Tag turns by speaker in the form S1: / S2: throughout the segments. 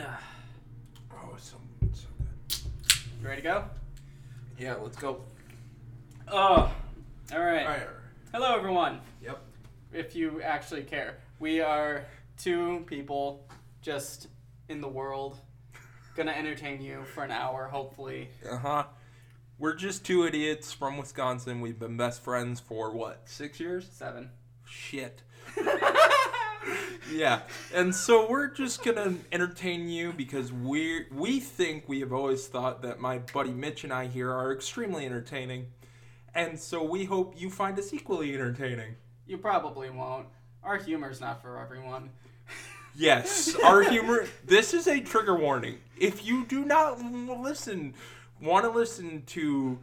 S1: Oh, it's so, so good.
S2: You ready to go?
S1: Yeah, let's go.
S2: Oh, all right.
S1: All right. all right.
S2: Hello, everyone.
S1: Yep.
S2: If you actually care, we are two people just in the world, gonna entertain you for an hour, hopefully.
S1: Uh huh. We're just two idiots from Wisconsin. We've been best friends for what, six years?
S2: Seven.
S1: Shit. Yeah, and so we're just gonna entertain you because we we think we have always thought that my buddy Mitch and I here are extremely entertaining, and so we hope you find us equally entertaining.
S2: You probably won't. Our humor's not for everyone.
S1: Yes, our humor. This is a trigger warning. If you do not listen, want to listen to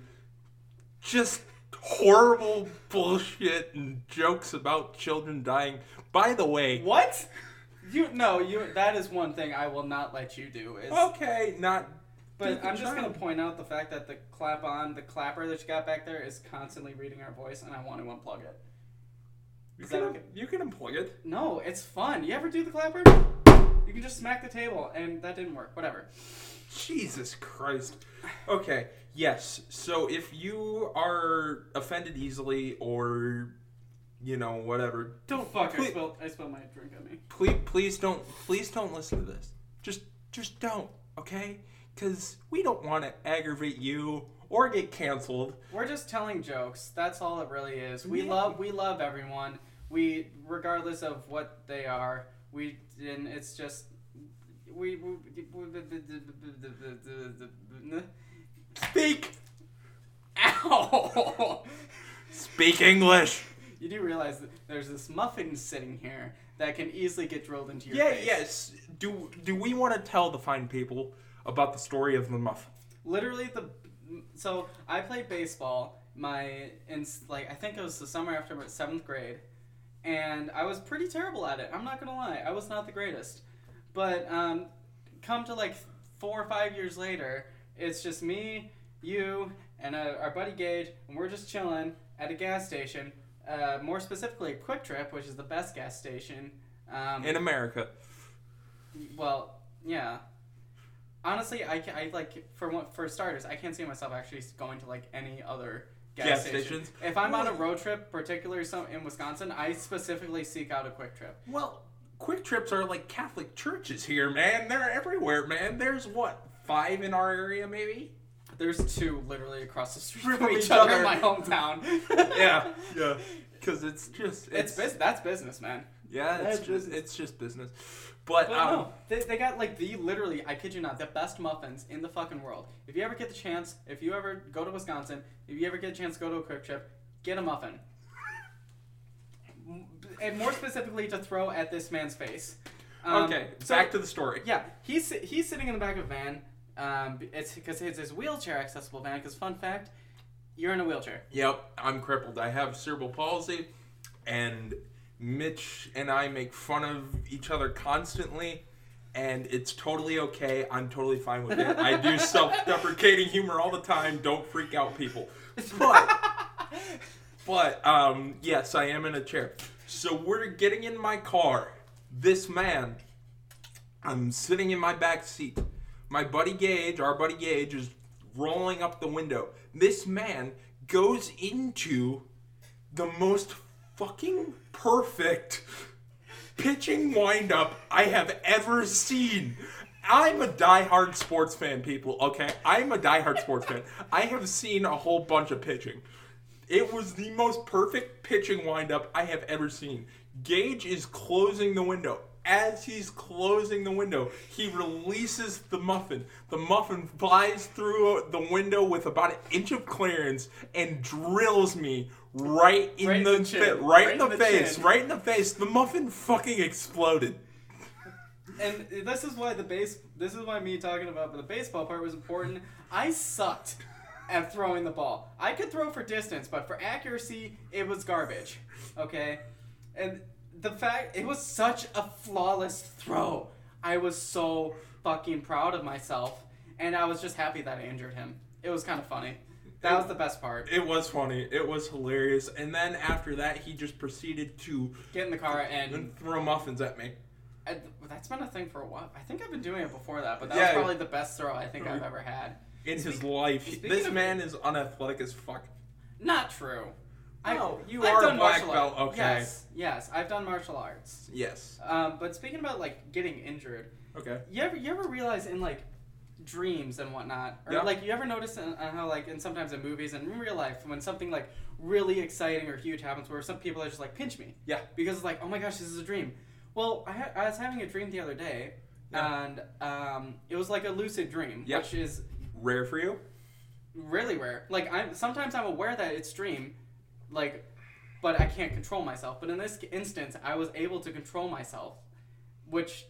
S1: just horrible bullshit and jokes about children dying. By the way,
S2: What? You no, you. That is one thing I will not let you do. Is
S1: okay, not.
S2: But I'm just gonna point out the fact that the clap on the clapper that you got back there is constantly reading our voice, and I want to unplug it.
S1: You
S2: Is
S1: can,
S2: okay?
S1: you can unplug it.
S2: No, it's fun. You ever do the clapper? You can just smack the table, and that didn't work. Whatever.
S1: Jesus Christ. Okay, yes. So if you are offended easily or, you know, whatever, don't
S2: Fuck! I
S1: please,
S2: spilled. I spilled my drink on me.
S1: please, please don't, please don't listen to this. Just, just don't. Okay? Because we don't want to aggravate you or get canceled.
S2: We're just telling jokes. That's all it really is. We
S1: Yeah.
S2: love. We love everyone. We, regardless of what they are, we and it's just we. we
S1: Speak.
S2: Ow!
S1: Speak English.
S2: You do realize that there's this muffin sitting here that can easily get drilled into your face.
S1: Yeah.
S2: face.
S1: Yes. Do Do we want to tell the fine people about the story of the muffin?
S2: Literally the. So I played baseball. My in like I think it was the summer after seventh grade, and I was pretty terrible at it. I'm not gonna lie. I was not the greatest, but um, come to like four or five years later, it's just me, you, and uh, our buddy Gage, and we're just chilling at a gas station. Uh, more specifically, Kwik Trip, which is the best gas station. Um,
S1: In America.
S2: well, yeah. Honestly, I, ca- I like for one, for starters, I can't see myself actually going to like any other gas,
S1: Gas
S2: station.
S1: stations?
S2: If I'm on a road trip, particularly some in Wisconsin, I specifically seek out a Kwik Trip.
S1: Well, Kwik Trips are like Catholic churches here, man. They're everywhere, man. There's what five in our area, maybe.
S2: There's two literally across the street
S1: From
S2: from each
S1: each
S2: other in my hometown.
S1: Yeah, yeah. Because it's just
S2: It's bus- that's business, man.
S1: Yeah, it's
S2: That's
S1: just
S2: business.
S1: it's just business. But,
S2: But
S1: um,
S2: no, they, they got like the literally, I kid you not, the best muffins in the fucking world. If you ever get the chance, if you ever go to Wisconsin, if you ever get a chance to go to a Kwik Trip, get a muffin. And more specifically, to throw at this man's face. Um,
S1: okay,
S2: so-
S1: back to the story.
S2: Yeah, he's he's sitting in the back of a van. Um, it's because it's his wheelchair accessible van. Because fun fact, you're in a wheelchair.
S1: Yep, I'm crippled. I have cerebral palsy, and Mitch and I make fun of each other constantly, and it's totally okay. I'm totally fine with it. I do self-deprecating humor all the time. Don't freak out, people. But, but um, yes, I am in a chair. So we're getting in my car. This man, I'm sitting in my back seat. My buddy Gage, our buddy Gage, is rolling up the window. This man goes into the most fucking perfect pitching windup I have ever seen. I'm a diehard sports fan, people, okay? I'm a diehard sports fan. I have seen a whole bunch of pitching. It was the most perfect pitching windup I have ever seen. Gage is closing the window. As he's closing the window, he releases the muffin. The muffin flies through the window with about an inch of clearance and drills me right in
S2: Right in
S1: the,
S2: the chin.
S1: fa- right, in the,
S2: the
S1: face,
S2: chin.
S1: right in the face. The muffin fucking exploded.
S2: And this is why the base. This is why me talking about the baseball part was important. I sucked at throwing the ball. I could throw for distance, but for accuracy, it was garbage. Okay, and the fact it was such a flawless throw. I was so fucking proud of myself, and I was just happy that I injured him. It was kind of funny. That was the best part.
S1: It was funny. It was hilarious. And then after that, he just proceeded to
S2: Get in the car and
S1: and throw muffins at me.
S2: I, that's been a thing for a while. I think I've been doing it before that, but that
S1: Yeah.
S2: was probably the best throw I think I've ever had.
S1: In his life, this
S2: of-
S1: man is unathletic as fuck.
S2: Not true.
S1: No, you
S2: I've
S1: are a black
S2: martial
S1: belt,
S2: arts.
S1: okay.
S2: Yes, yes, I've done martial arts.
S1: Yes.
S2: Um, but speaking about like getting injured,
S1: Okay.
S2: you ever you ever realize in like dreams and whatnot, or
S1: Yeah.
S2: like you ever notice in, uh, how like in sometimes in movies and in real life when something like really exciting or huge happens, where some people are just like pinch me,
S1: Yeah.
S2: because it's like oh my gosh this is a dream. Well, I, ha- I was having a dream the other day,
S1: Yeah.
S2: and um, it was like a lucid dream,
S1: Yeah.
S2: which is
S1: Rare for you?
S2: really rare. Like I'm sometimes I'm aware that it's dream, like, but I can't control myself. But in this instance, I was able to control myself, which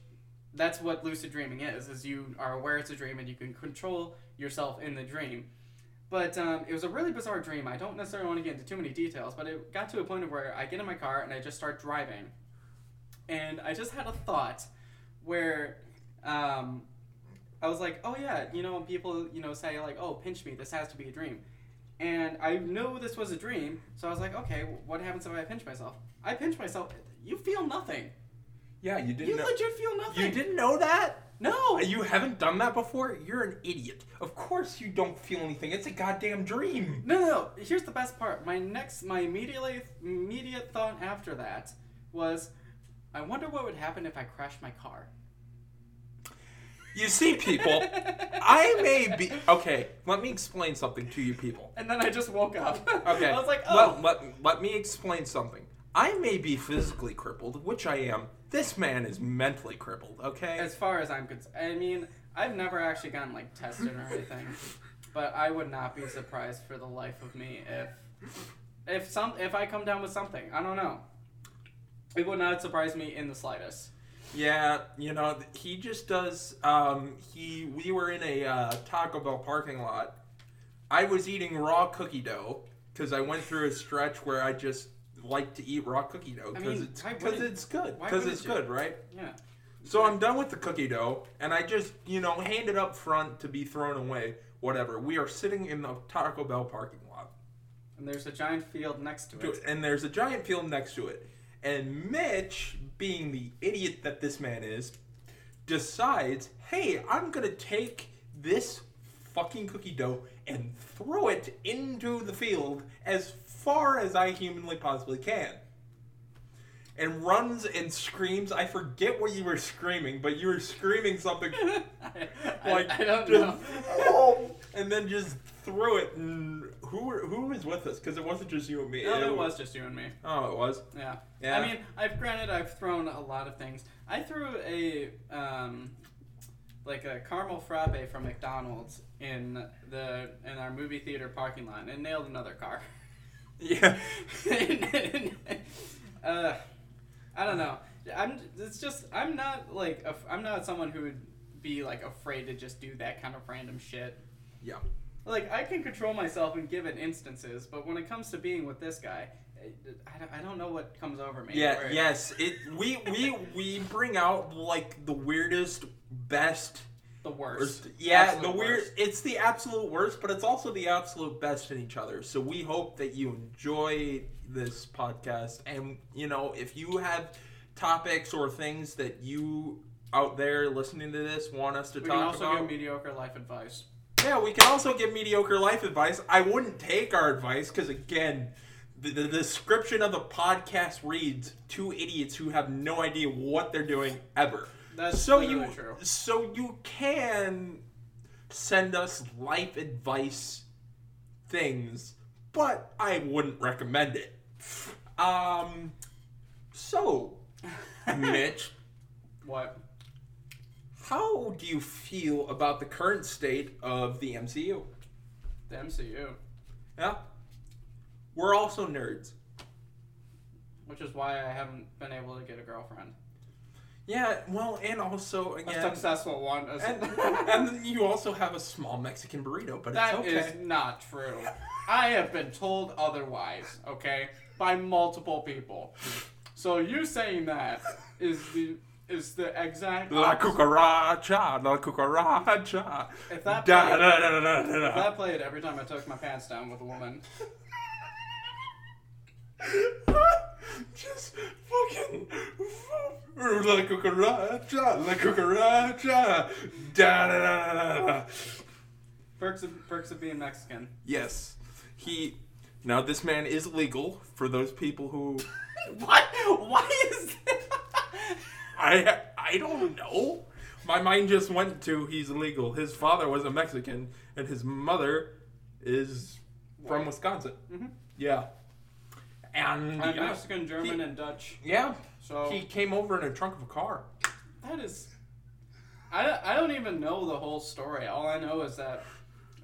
S2: that's what lucid dreaming is: is you are aware it's a dream and you can control yourself in the dream. But um, it was a really bizarre dream. I don't necessarily want to get into too many details, but it got to a point where I get in my car and I just start driving, and I just had a thought where. Um, I was like, oh yeah, you know, people, you know, say like, oh, pinch me, this has to be a dream. And I knew this was a dream, so I was like, okay, what happens if I pinch myself? I pinch myself. You feel nothing.
S1: Yeah, you didn't
S2: You
S1: know.
S2: legit feel nothing.
S1: You didn't know that?
S2: No.
S1: Uh, you haven't done that before? You're an idiot. Of course you don't feel anything. It's a goddamn dream.
S2: No, no, no. Here's the best part. My next, my immediately immediate thought after that was, I wonder what would happen if I crashed my car.
S1: You see, people, I may be. Okay, let me explain something to you people.
S2: And then I just woke up.
S1: Okay.
S2: I was like, oh.
S1: Let, let, let me explain something. I may be physically crippled, which I am. This man is mentally crippled, okay?
S2: As far as I'm concerned, I mean, I've never actually gotten like tested or anything, but I would not be surprised for the life of me if if some if I come down with something. I don't know. It would not surprise me in the slightest.
S1: Yeah, you know, he just does. Um, he we were in a uh, Taco Bell parking lot. I was eating raw cookie dough because I went through a stretch where I just like to eat raw cookie dough
S2: I
S1: because
S2: mean,
S1: it's because it's good because it's
S2: you?
S1: good, right?
S2: Yeah.
S1: So I'm done with the cookie dough, and I just you know hand it up front to be thrown away. Whatever. We are sitting in the Taco Bell parking lot.
S2: And there's a giant field next to it,
S1: and there's a giant field next to it. And Mitch, being the idiot that this man is, decides, hey, I'm gonna take this fucking cookie dough and throw it into the field as far as I humanly possibly can. And runs and screams. I forget what you were screaming, but you were screaming something
S2: I, I-
S1: like
S2: I don't
S1: just,
S2: know.
S1: And then just threw it. And who were, who was with us? Because it wasn't just you and me.
S2: No, it was just you and me.
S1: Oh, it was.
S2: Yeah.
S1: Yeah.
S2: I mean, I've granted I've thrown a lot of things. I threw a um, like a caramel frappe from McDonald's in the in our movie theater parking lot and nailed another car.
S1: Yeah.
S2: uh, I don't know. I'm. It's just I'm not like a, I'm not someone who would be like afraid to just do that kind of random shit.
S1: Yeah.
S2: Like I can control myself in given instances, but when it comes to being with this guy, I, don't, I don't know what comes over me.
S1: Yeah.
S2: where-
S1: Yes. It. We we we bring out like the weirdest, best.
S2: The worst.
S1: Worst. Yeah,
S2: Absolute
S1: the weird.
S2: worst.
S1: It's the absolute worst, but it's also the absolute best in each other. So we hope that you enjoy this podcast, and you know, if you have topics or things that you out there listening to this want us to
S2: We
S1: talk
S2: can also
S1: about,
S2: give mediocre life advice.
S1: Yeah, we can also give mediocre life advice. I wouldn't take our advice because, again, the, the description of the podcast reads two idiots who have no idea what they're doing ever.
S2: That's
S1: so you
S2: true.
S1: so you can send us life advice things, but I wouldn't recommend it. Um, so Mitch,
S2: What?
S1: How do you feel about the current state of the MCU?
S2: The MCU.
S1: Yeah. We're also nerds.
S2: Which is why I haven't been able to get a girlfriend.
S1: Yeah, well, and also
S2: A
S1: again,
S2: successful one. as-
S1: and, and you also have a small Mexican burrito, but
S2: That
S1: it's
S2: is not true. I have been told otherwise, okay? By multiple people. So you saying that is the is the exact
S1: La
S2: opposite.
S1: cucaracha, la cucaracha.
S2: If that
S1: Da,
S2: played-
S1: da, da, da, da,
S2: If
S1: da.
S2: that played every time I took my pants down with a woman.
S1: Just fucking la cucaracha, la cucaracha, da da da da da.
S2: Perks of, perks of being Mexican.
S1: Yes, he. Now this man is legal for those people who.
S2: what? Why is that?
S1: I I don't know. My mind just went to he's illegal. His father was a Mexican, and his mother is from
S2: White.
S1: Wisconsin.
S2: Mhm.
S1: Yeah. And
S2: I'm
S1: yeah,
S2: Mexican, German,
S1: He-
S2: and Dutch.
S1: yeah,
S2: So
S1: he came over in a trunk of a car.
S2: that is. I, don't- I don't even know the whole story. All I know is that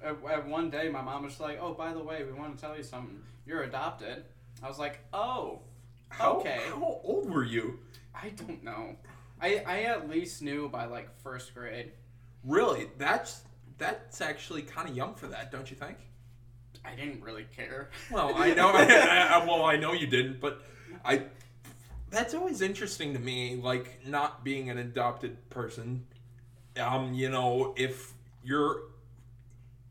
S2: at, at one day my mom was like, "Oh, by the way, we want to tell you something. You're adopted." I was like, "Oh,
S1: How,
S2: Okay.
S1: How old were you?
S2: I don't know. I I at least knew by like first grade.
S1: Really? That's that's actually kind of young for that, don't you think?
S2: I didn't really care.
S1: Well, I know. I, I, well, I know you didn't, but I. That's always interesting to me, like not being an adopted person. Um, you know, if you're,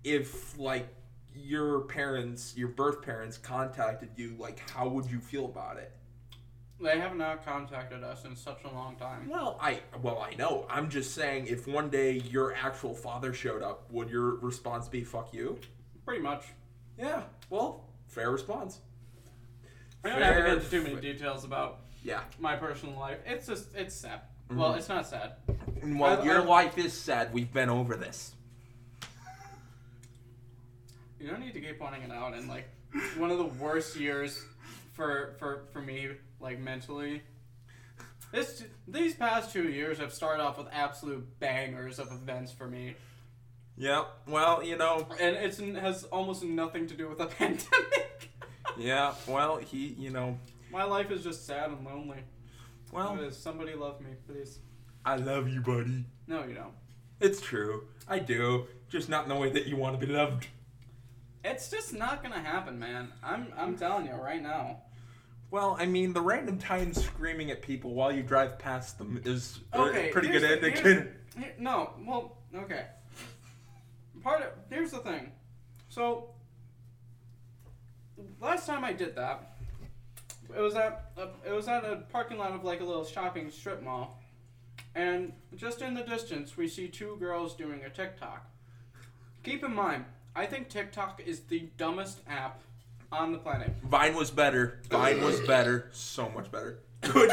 S1: if like your parents, your birth parents contacted you, like how would you feel about it?
S2: They have not contacted us in such a long time.
S1: Well, I well I know. I'm just saying, if one day your actual father showed up, would your response be "fuck you"?
S2: Pretty much.
S1: Yeah. Well, fair response.
S2: I don't have to
S1: Fair
S2: get into too many details about
S1: Yeah.
S2: my personal life. It's just it's sad. Mm-hmm. Well, it's not sad.
S1: And while
S2: I-
S1: your
S2: I-
S1: life is sad, we've been over this.
S2: You don't need to keep pointing it out. And like one of the worst years for for for me, like mentally. This these past two years have started off with absolute bangers of events for me,
S1: Yeah. Well, you know.
S2: and it's it has almost nothing to do with the pandemic.
S1: Yeah. Well, he. You know.
S2: My life is just sad and lonely.
S1: Well,
S2: somebody love me, please.
S1: I love you, buddy.
S2: No, you don't.
S1: It's true. I do. Just not in the way that you want to be loved.
S2: It's just not gonna happen, man. I'm I'm telling you right now.
S1: Well, I mean, the random time screaming at people while you drive past them is a
S2: Okay,
S1: pretty good.
S2: Here- no, well, okay. Part of here's the thing. So last time I did that, it was at a, it was at a parking lot of like a little shopping strip mall, and just in the distance we see two girls doing a TikTok. Keep in mind, I think TikTok is the dumbest app on the planet.
S1: Vine was better. Vine was better. So much better. Good,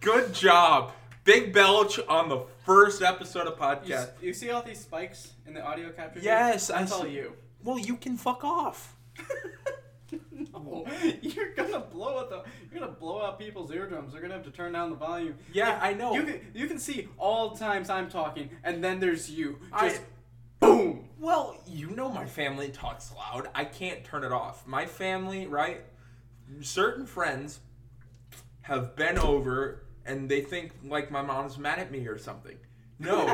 S1: good job. Big belch on the first episode of
S2: You,
S1: podcast.
S2: s- you see all these spikes in the audio capture?
S1: Yes, I
S2: that's all
S1: see-
S2: you.
S1: Well, you can fuck off.
S2: no, you're gonna blow out the you're gonna blow out people's eardrums. They're gonna have to turn down the volume.
S1: Yeah,
S2: Like,
S1: I know.
S2: You can you can see all the times I'm talking, and then there's you.
S1: I-
S2: Just boom.
S1: Well, you know my family talks loud. I can't turn it off. My family, right? Certain friends have been over and they think like my mom's mad at me or something. No,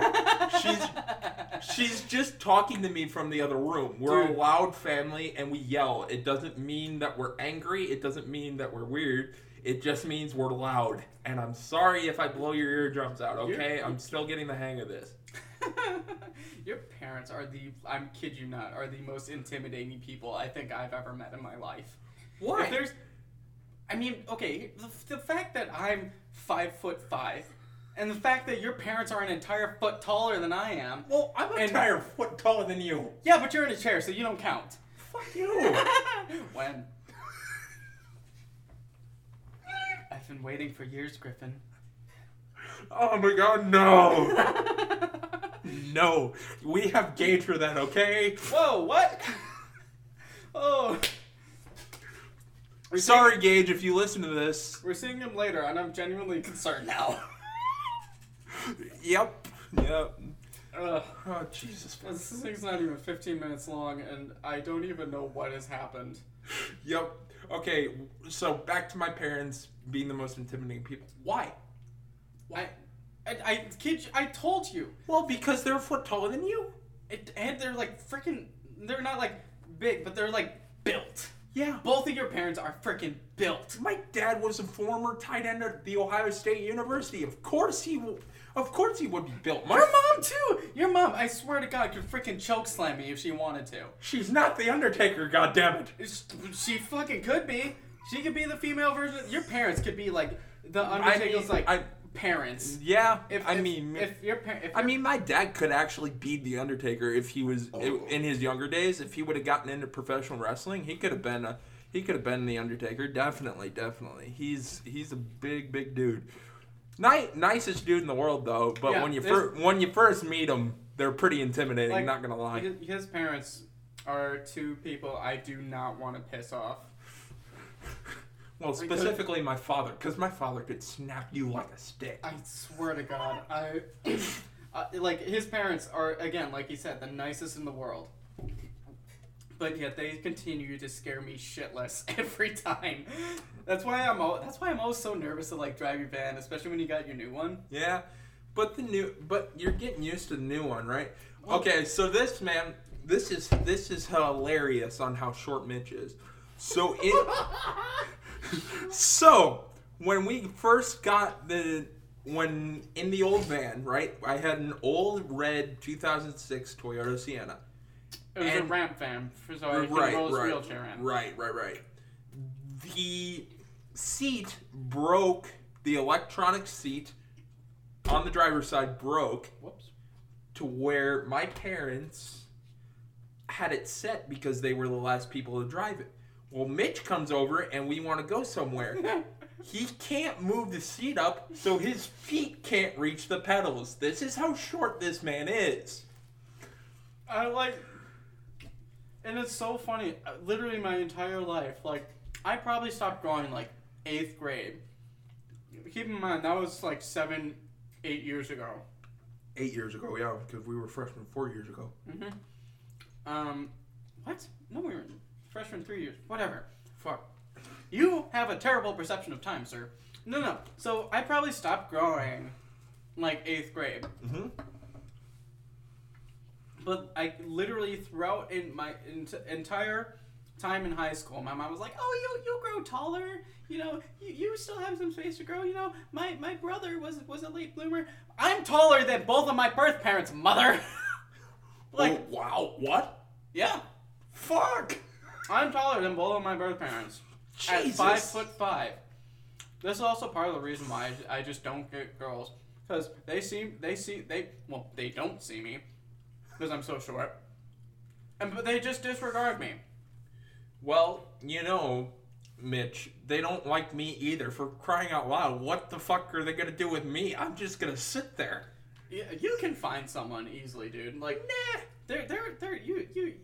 S1: she's she's just talking to me from the other room. We're
S2: Dude.
S1: a loud family and we yell. It doesn't mean that we're angry. It doesn't mean that we're weird. It just means we're loud. And I'm sorry if I blow your eardrums out, okay? I'm still getting the hang of this.
S2: Your parents are the I'm kid you not are the most intimidating people I think I've ever met in my life.
S1: Why?
S2: If there's, I mean, okay, the, the fact that I'm five foot five, and the fact that your parents are an entire foot taller than I am.
S1: Well, I'm
S2: an
S1: entire foot taller than you.
S2: Yeah, but you're in a chair, so you don't count.
S1: Fuck you.
S2: when? I've been waiting for years, Griffin.
S1: oh my god, no. No. We have Gage for that, okay?
S2: Whoa, what? oh. We're
S1: Sorry, Gage, if you listen to this.
S2: We're seeing him later, and I'm genuinely concerned now.
S1: Yep. Yep.
S2: Ugh.
S1: Oh, Jesus.
S2: This thing's not even 15 minutes long, and I don't even know what has happened.
S1: Yep. Okay, so back to my parents being the most intimidating people. Why?
S2: I, I, I kid, you- I told you.
S1: Well, because they're a foot taller than you.
S2: It, and they're like freaking. They're not like big, but they're like built.
S1: Yeah.
S2: Both of your parents are freaking built.
S1: My dad was a former tight end at the Ohio State University. Of course he, w- of course he would be built. My
S2: Your mom too. Your mom, I swear to God, could freaking choke slam me if she wanted to.
S1: She's not the Undertaker. God damn it.
S2: She fucking could be, She could be the female version. Your parents could be like the Undertaker's like
S1: I,
S2: parents.
S1: yeah.
S2: If
S1: I
S2: if-
S1: mean,
S2: if your par- if
S1: I mean, my dad could actually be the Undertaker if he was oh. in his younger days. If he would have gotten into professional wrestling, he could have been a he could have been the Undertaker. Definitely, definitely. He's he's a big big dude. Ni- nicest dude in the world though. But
S2: Yeah,
S1: when you first when you first meet him, they're pretty intimidating.
S2: Like,
S1: not gonna lie.
S2: his, his parents are two people I do not want to piss off.
S1: Well, specifically my father, because my father could snap you like a stick.
S2: I swear to God, I uh, like his parents are again, like he said, the nicest in the world. But yet they continue to scare me shitless every time. That's why I'm. al- That's why I'm always so nervous to like drive your van, especially when you got your new one.
S1: Yeah, but the new, but you're getting used to the new one, right?
S2: Well-
S1: okay, so this man, this is this is hilarious on how short Mitch is. So it, so when we first got the when in the old van, right? I had an old red 2006 Toyota Sienna.
S2: It was a ramp van, for so I could
S1: right,
S2: roll his
S1: right,
S2: wheelchair in.
S1: right, right, right. The seat broke. The electronic seat on the driver's side broke
S2: Whoops.
S1: to where my parents had it set because they were the last people to drive it. Well, Mitch comes over and we want to go somewhere. he can't move the seat up, so his feet can't reach the pedals. This is how short this man is.
S2: I like, and it's so funny. uh, Literally, my entire life, like, I probably stopped growing like eighth grade. Keep in mind that was like seven, eight years ago.
S1: Eight years ago, yeah, because we were freshmen four years ago.
S2: Mm-hmm. Um, what? No, we were freshmen three years. Whatever.
S1: Fuck.
S2: You have a terrible perception of time, sir. No, no. So I probably stopped growing, like eighth grade.
S1: Mm-hmm.
S2: But I literally throughout in my ent- entire time in high school, my mom was like, "Oh, you you grow taller. You know, you, you still have some space to grow. You know, my my brother was was a late bloomer. I'm taller than both of my birth parents, mother. like,
S1: oh, wow, what?
S2: yeah,
S1: Fuck.
S2: I'm taller than both of my birth parents at
S1: Jesus.
S2: five foot five. This is also part of the reason why I, I just don't get girls because they see they see they well they don't see me because I'm so short, and but they just disregard me.
S1: Well, you know, Mitch, they don't like me either. For crying out loud, what the fuck are they gonna do with me? I'm just gonna sit there.
S2: Yeah, you can find someone easily, dude. Like, nah, they're they're they're you you.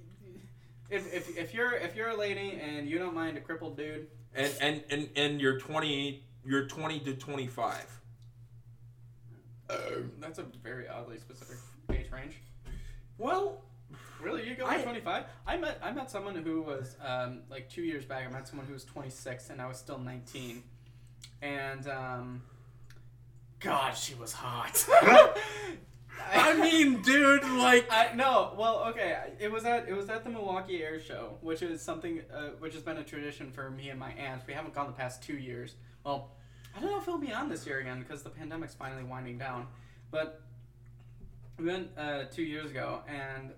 S2: If, if, if you're if you're a lady and you don't mind a crippled dude,
S1: And and and and you're 20, you're 20 to 25.
S2: that's a very oddly specific age range.
S1: Well,
S2: Really, you go
S1: I-
S2: twenty five? I met I met someone who was um, like two years back. I met someone who was twenty six, and I was still nineteen. And um, God, she was hot.
S1: I mean, dude, like,
S2: I no, well, okay. It was at it was at the Milwaukee Air Show, which is something uh, which has been a tradition for me and my aunt. We haven't gone the past two years. Well, I don't know if it'll be on this year again because the pandemic's finally winding down. But we went uh, two years ago, and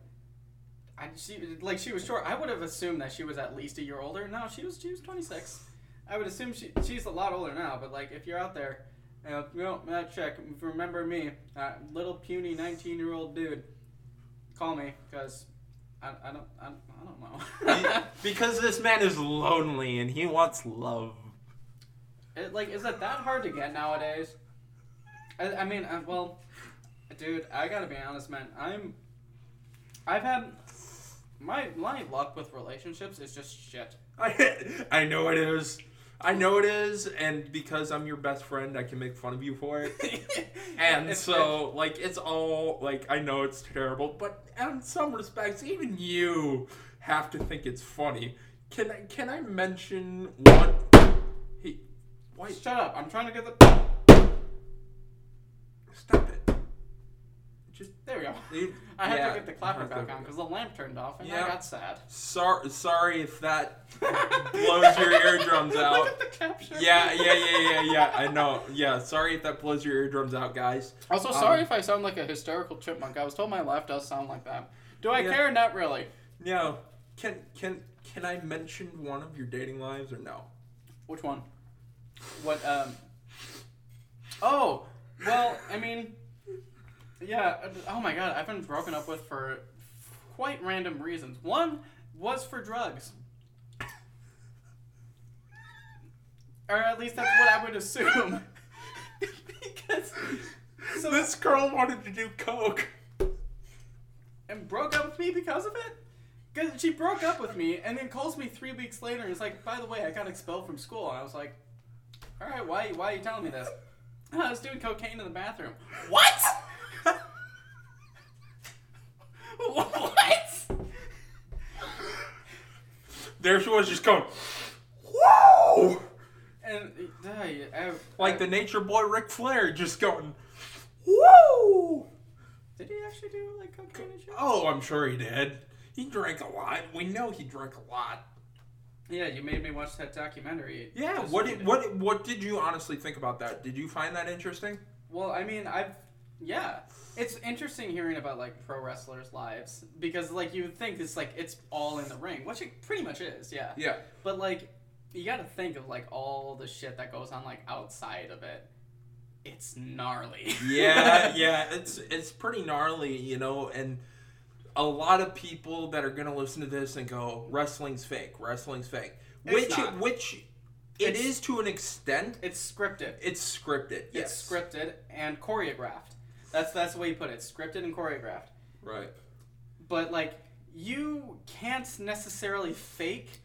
S2: I she like she was short. I would have assumed that she was at least a year older. No, she was she was twenty six. I would assume she she's a lot older now. But like if you're out there. You know, you know, Matt check. Remember me, uh, little puny nineteen-year-old dude. Call me, cause I, I don't I, I don't know.
S1: because this man is lonely and he wants love.
S2: It, like, is it that hard to get nowadays? I, I mean, uh, well, dude, I gotta be honest, man. I'm, I've had my my luck with relationships is just shit.
S1: I I know it is. I know it is, and because I'm your best friend, I can make fun of you for it. And so, like, it's all like I know it's terrible, but in some respects, even you have to think it's funny. Can I can I mention one? Hey, why?
S2: Shut up! I'm trying to get the.
S1: Stop it! Just
S2: There we go. I had
S1: yeah,
S2: to get the clapper back on because the lamp turned off and
S1: Yeah.
S2: I got sad.
S1: Sorry, sorry if that blows your eardrums out.
S2: Look at the capture.
S1: Yeah, yeah, yeah, yeah, yeah. I know. Yeah, sorry if that blows your eardrums out, guys.
S2: Also, sorry
S1: Um,
S2: if I sound like a hysterical chipmunk. I was told my laugh does sound like that. Do I
S1: Yeah.
S2: care? Not really.
S1: Now, can can can I mention one of your dating lives or no?
S2: Which one? What? Um. Oh, well, I mean, yeah. uh, Oh my God, I've been broken up with for quite random reasons. One was for drugs, or at least that's what I would assume. because so
S1: This girl wanted to do coke.
S2: and broke up with me because of it? Because she broke up with me and then calls me three weeks later and is like, by the way, I got expelled from school. And I was like, all right, why, why are you telling me this? "Oh, I was doing cocaine in the bathroom. What? What?
S1: There she was just going, whoa!
S2: And I,
S1: Like the nature boy Ric Flair just going, whoa!
S2: did he actually do like cocaine and shit?
S1: Oh, I'm sure he did. He drank a lot. We know he drank a lot.
S2: Yeah, you made me watch that documentary.
S1: Yeah. What did what what did you honestly think about that? Did you find that interesting?
S2: Well, I mean, I've yeah, it's interesting hearing about like pro wrestlers' lives because like you would think it's like it's all in the ring, which it pretty much is, yeah.
S1: Yeah.
S2: But like, you got to think of like all the shit that goes on like outside of it. It's gnarly.
S1: Yeah, yeah. It's it's pretty gnarly, you know, and a lot of people that are gonna listen to this and go, "Wrestling's fake. Wrestling's fake,"
S2: It's
S1: which
S2: not.
S1: which it
S2: It's-
S1: is to an extent.
S2: It's scripted.
S1: It's scripted. Yes.
S2: It's scripted and choreographed. That's that's the way you put it. Scripted and choreographed.
S1: Right.
S2: But like, you can't necessarily fake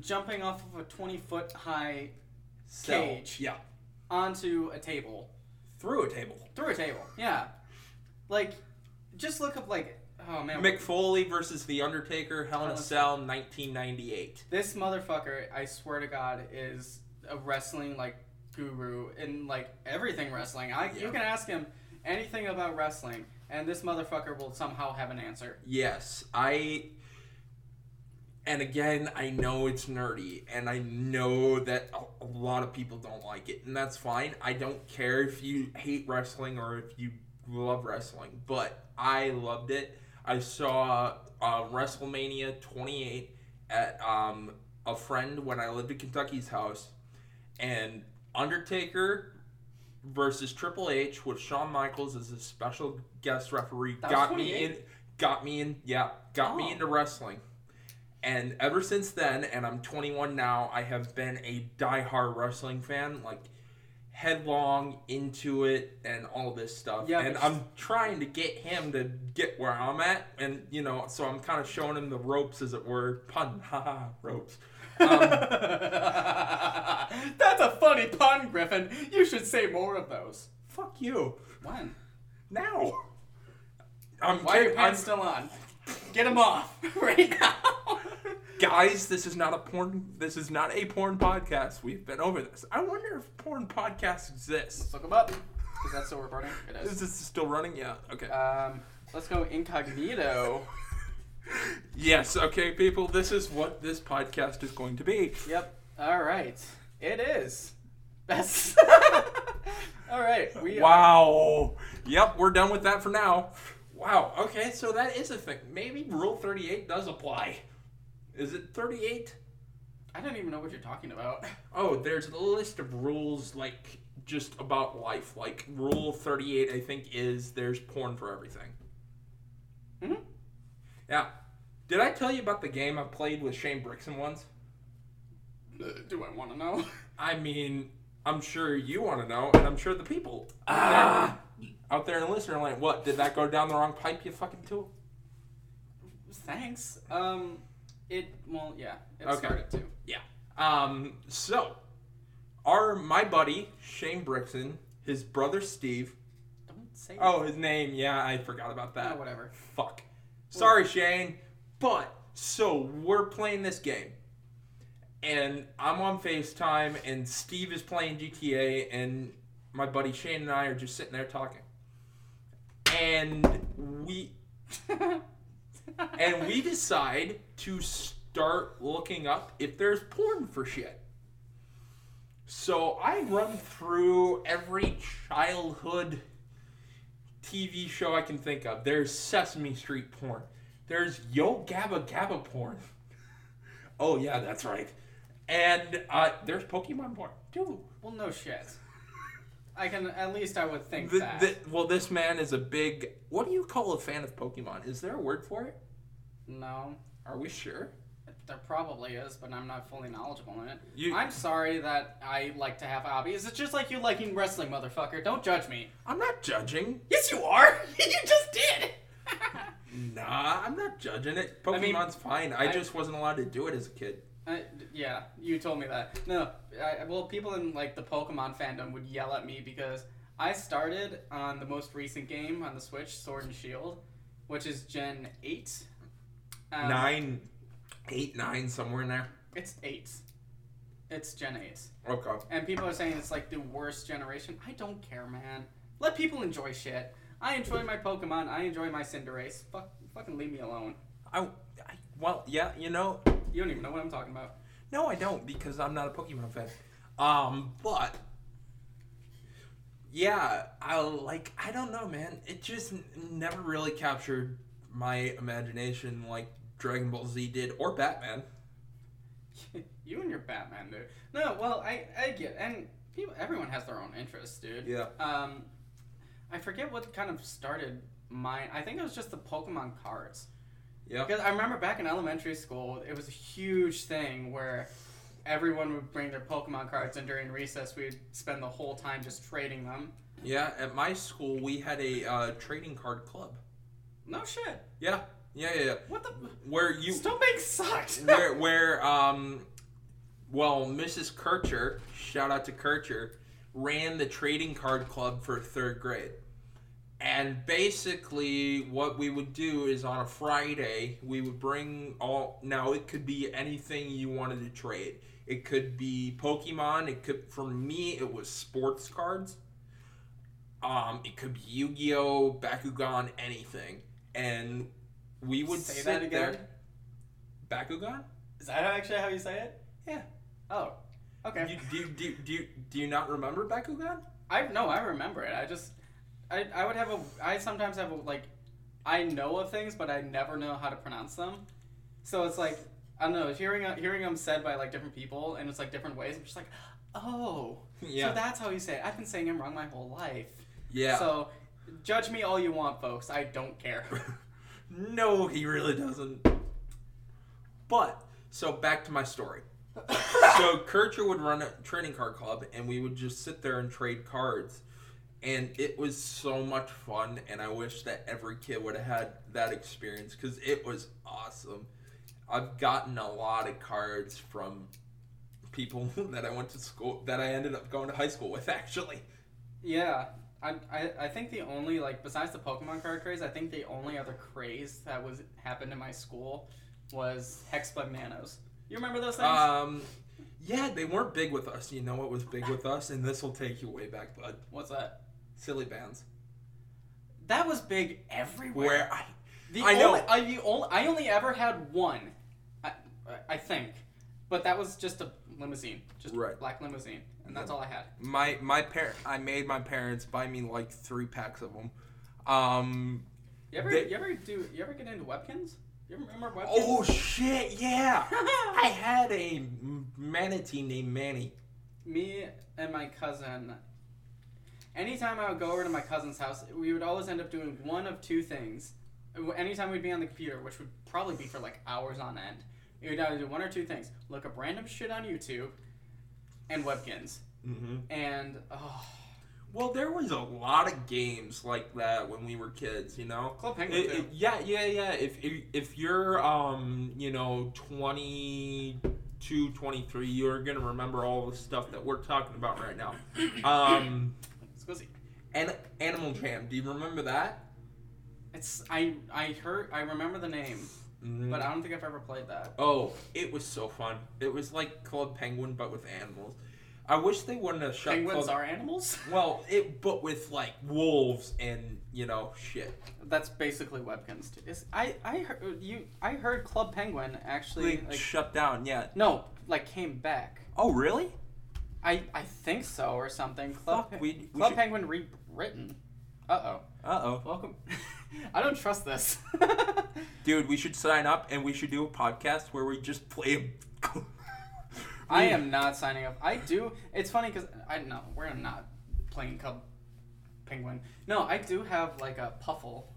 S2: jumping off of a twenty foot high
S1: So,
S2: Cage.
S1: Yeah.
S2: onto a table.
S1: Through a table.
S2: Through a table, yeah. Like, just look up like, oh man,
S1: Mick Foley versus The Undertaker, Hell in
S2: Hell
S1: a Cell, 1998.
S2: this motherfucker, I swear to God, is a wrestling like guru in like everything wrestling. I you
S1: Yeah.
S2: can ask him anything about wrestling, and this motherfucker will somehow have an answer.
S1: Yes, I. And again, I know it's nerdy, and I know that a, a lot of people don't like it, and that's fine. I don't care if you hate wrestling or if you love wrestling, but I loved it. I saw uh, WrestleMania 28 at um, a friend when I lived in Kentucky's house, and Undertaker versus Triple H with Shawn Michaels as a special guest referee
S2: That
S1: got me in got me in yeah got me
S2: Oh.
S1: into wrestling. And ever since then and i'm 21 now i have been a diehard wrestling fan like headlong into it and all this stuff.
S2: Yeah,
S1: and i'm trying to get him to get where i'm at and you know so i'm kind of showing him the ropes as it were. Pun haha ropes um,
S2: That's a funny pun, Griffin. You should say more of those.
S1: fuck you
S2: When?
S1: now I'm
S2: Why are your
S1: kidding.
S2: pants
S1: I'm-
S2: still on? Get them off right now.
S1: guys this is not a porn this is not a porn podcast we've been over this i wonder if porn podcasts exist
S2: Let's look them up. Is that still recording? It
S1: is
S2: is.
S1: this still running yeah okay
S2: Um, let's go incognito.
S1: Yes okay people this is what this podcast is going to be
S2: Yep. All right. It is. That's. All right. We. Are,
S1: wow yep we're done with that for now wow okay so that is a thing maybe rule 38 does apply is it 38
S2: I don't even know what you're talking about.
S1: Oh, there's a list of rules like just about life. Like rule 38 I think is there's porn for everything.
S2: Mhm.
S1: Yeah. Did I tell you about the game I played with Shane Brixton once?
S2: Uh, Do I want to know?
S1: I mean, I'm sure you want to know, and I'm sure the people out there, out there in the listener land. What did that go down the wrong pipe? You fucking tool.
S2: Thanks. Um, it. Well, yeah. It
S1: Okay.
S2: started to.
S1: Yeah. Um. So, our my buddy Shane Brixton, his brother Steve.
S2: Don't say.
S1: Oh, his name. Yeah, I forgot about that.
S2: Oh, whatever.
S1: Fuck. Sorry, Shane. But so we're playing this game, and I'm on Facetime, and Steve is playing GTA, and my buddy Shane and I are just sitting there talking, and we and we decide to start looking up if there's porn for shit. So I run through every childhood TV show I can think of. There's Sesame Street porn. There's Yo Gabba Gabba porn. Oh yeah, that's right. And uh, there's Pokemon porn too.
S2: Well, no shit. I can at least I would think
S1: The,
S2: that.
S1: the, well, this man is a big. What do you call a fan of Pokemon? Is there a word for it?
S2: no,
S1: Are we sure?
S2: There probably is, but I'm not fully knowledgeable in it.
S1: You-
S2: I'm sorry that I like to have hobbies. It's just like you liking wrestling, motherfucker. Don't judge me.
S1: I'm not judging.
S2: Yes, you are. you just did.
S1: Nah, I'm not judging it.
S2: I mean,
S1: Pokemon's fine. I,
S2: I-
S1: just wasn't allowed to do it as a kid.
S2: I, yeah, you told me that. No, I, well, people in like the Pokemon fandom would yell at me because I started on the most recent game on the Switch, Sword and Shield, which is Gen eight. Um,
S1: nine, eight, nine, somewhere in there.
S2: It's eight. It's Gen eight,
S1: Okay.
S2: and people are saying it's like the worst generation. I don't care, man. Let people enjoy shit. I enjoy my Pokemon. I enjoy my Cinderace. Fuck, fucking leave me alone.
S1: I, I, well, yeah, you know,
S2: You don't even know what I'm talking about.
S1: no, I don't because I'm not a Pokemon fan. Um, but yeah, I like. I don't know, man. It just n- never really captured my imagination like Dragon Ball Z did or Batman.
S2: you and your Batman, dude. No, well, I I get and people everyone has their own interests, dude.
S1: Yeah.
S2: Um, I forget what kind of started mine. I think it was just the Pokemon cards.
S1: Yeah.
S2: Because I remember back in elementary school, it was a huge thing where everyone would bring their Pokemon cards, and during recess, we'd spend the whole time just trading them.
S1: Yeah. At my school, we had a uh, trading card club.
S2: No shit.
S1: Yeah. Yeah. Yeah. yeah.
S2: What the?
S1: Where you
S2: Snowbank sucked.
S1: where where um well mrs kircher shout out to kircher ran the trading card club for third grade and basically what we would do is on a friday we would bring all now it could be anything you wanted to trade it could be pokemon it could for me it was sports cards um it could be yu-gi-oh bakugan anything and we would
S2: say
S1: sit
S2: that again.
S1: there bakugan
S2: Is that actually how you say it?
S1: Yeah.
S2: Oh. Okay.
S1: You, do, you, do, you- do, you, do you not remember Bakugan?
S2: I no, I remember it. I just, I, I would have a, I sometimes have a like, I know of things, but I never know how to pronounce them. So it's like I don't know, hearing hearing them said by like different people, and it's like different ways. I'm just like, oh,
S1: Yeah.
S2: so that's how you say it. I've been saying it wrong my whole life.
S1: Yeah.
S2: So, judge me all you want, folks. I don't care.
S1: no, he really doesn't. But, so back to my story. so Kircher would run a trading card club, and we would just sit there and trade cards. And it was so much fun, and I wish that every kid would have had that experience because it was awesome. I've gotten a lot of cards from people that I went to school, that I ended up going to high school with, actually.
S2: Yeah, I, I, I think the only like besides the Pokemon card craze, I think the only other craze that was happened in my school was Hexbug Nanos. You remember those things?
S1: Um, yeah, they weren't big with us. You know what was big with us, and this will take you way back, bud.
S2: What's that?
S1: Silly Bandz.
S2: That was big everywhere.
S1: Where I,
S2: the
S1: I know.
S2: I, the only, I only ever had one, I, I think, but that was just a limousine, just
S1: Right.
S2: a black limousine, and that's all I had.
S1: my my parent, I made my parents buy me like three packs of them. Um.
S2: You ever,
S1: They-
S2: you ever do, you ever get into Webkinz? You remember Webkinz?
S1: Oh shit! Yeah, I had a manatee named Manny.
S2: me and my cousin anytime i would go over to my cousin's house we would always end up doing one of two things anytime we'd be on the computer which would probably be for like hours on end we would either do one or two things look up random shit on youtube and Webkinz
S1: Mm-hmm.
S2: and oh
S1: Well, there was a lot of games like that when we were kids. You know.
S2: club penguin
S1: It-
S2: too.
S1: it- yeah, yeah, yeah. If, if if you're um, you know, 22, 23, you're gonna remember all the stuff that we're talking about right now. Um,
S2: Let's go see.
S1: and Animal Jam. Do you remember that?
S2: it's i i heard i remember the name
S1: Mhm.
S2: but i don't think i've ever played that
S1: oh, it was so fun. It was like Club Penguin, but with animals. I wish they wouldn't have shut
S2: penguins
S1: Club.
S2: are animals
S1: Well, it but with like wolves and you know shit.
S2: that's basically Webkinz too. Is, i i heard you i heard club penguin actually
S1: Like,
S2: like,
S1: shut down. Yeah.
S2: no like came back
S1: Oh, really?
S2: I I think so or something. Club,
S1: Fuck, we- we
S2: Club
S1: should-
S2: Penguin rewritten. Uh oh.
S1: Uh oh.
S2: Welcome. I don't trust this.
S1: Dude, we should sign up and we should do a podcast where we just play
S2: I am not signing up. I do. It's funny because I know we're not playing Cub Penguin. No, I do have like a puffle.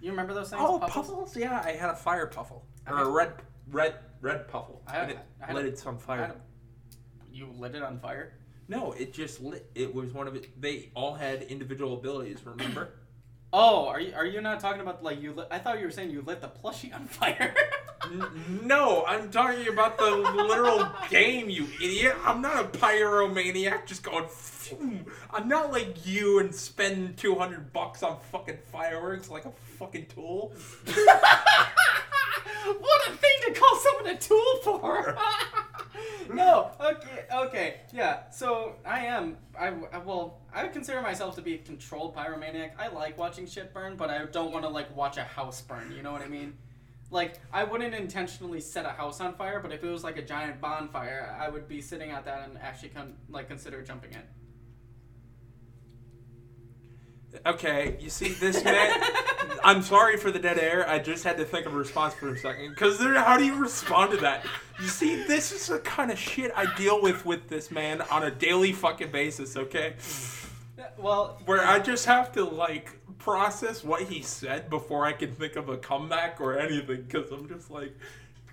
S2: You remember those things?
S1: Oh,
S2: Puffles?
S1: puffles? Yeah, I had a fire puffle or a red, red, red puffle,
S2: I had-
S1: it
S2: I had
S1: lit
S2: a-
S1: it on fire.
S2: a- You lit it on fire.
S1: No, it just lit. It was one of it. They all had individual abilities. Remember?
S2: Oh, are you are you not talking about like you? Lit, I thought you were saying you lit the plushie on fire.
S1: N- no, I'm talking about the literal game, you idiot. I'm not a pyromaniac just going. Phew. I'm not like you and spend 200 bucks on fucking fireworks like a fucking tool.
S2: what a thing to call someone a tool for! no, okay, okay, yeah. So I am. I, I well, I would consider myself to be a controlled pyromaniac. I like watching shit burn, but I don't want to like watch a house burn. You know what I mean? Like I wouldn't intentionally set a house on fire, but if it was like a giant bonfire, I would be sitting at that and actually con- like consider jumping in.
S1: Okay, you see this man. I'm sorry for the dead air. I just had to think of a response for a second. Because how do you respond to that? You see, this is the kind of shit I deal with with this man on a daily fucking basis. Okay,
S2: Well,
S1: where I just have to like process what he said before I can think of a comeback or anything. Because I'm just like,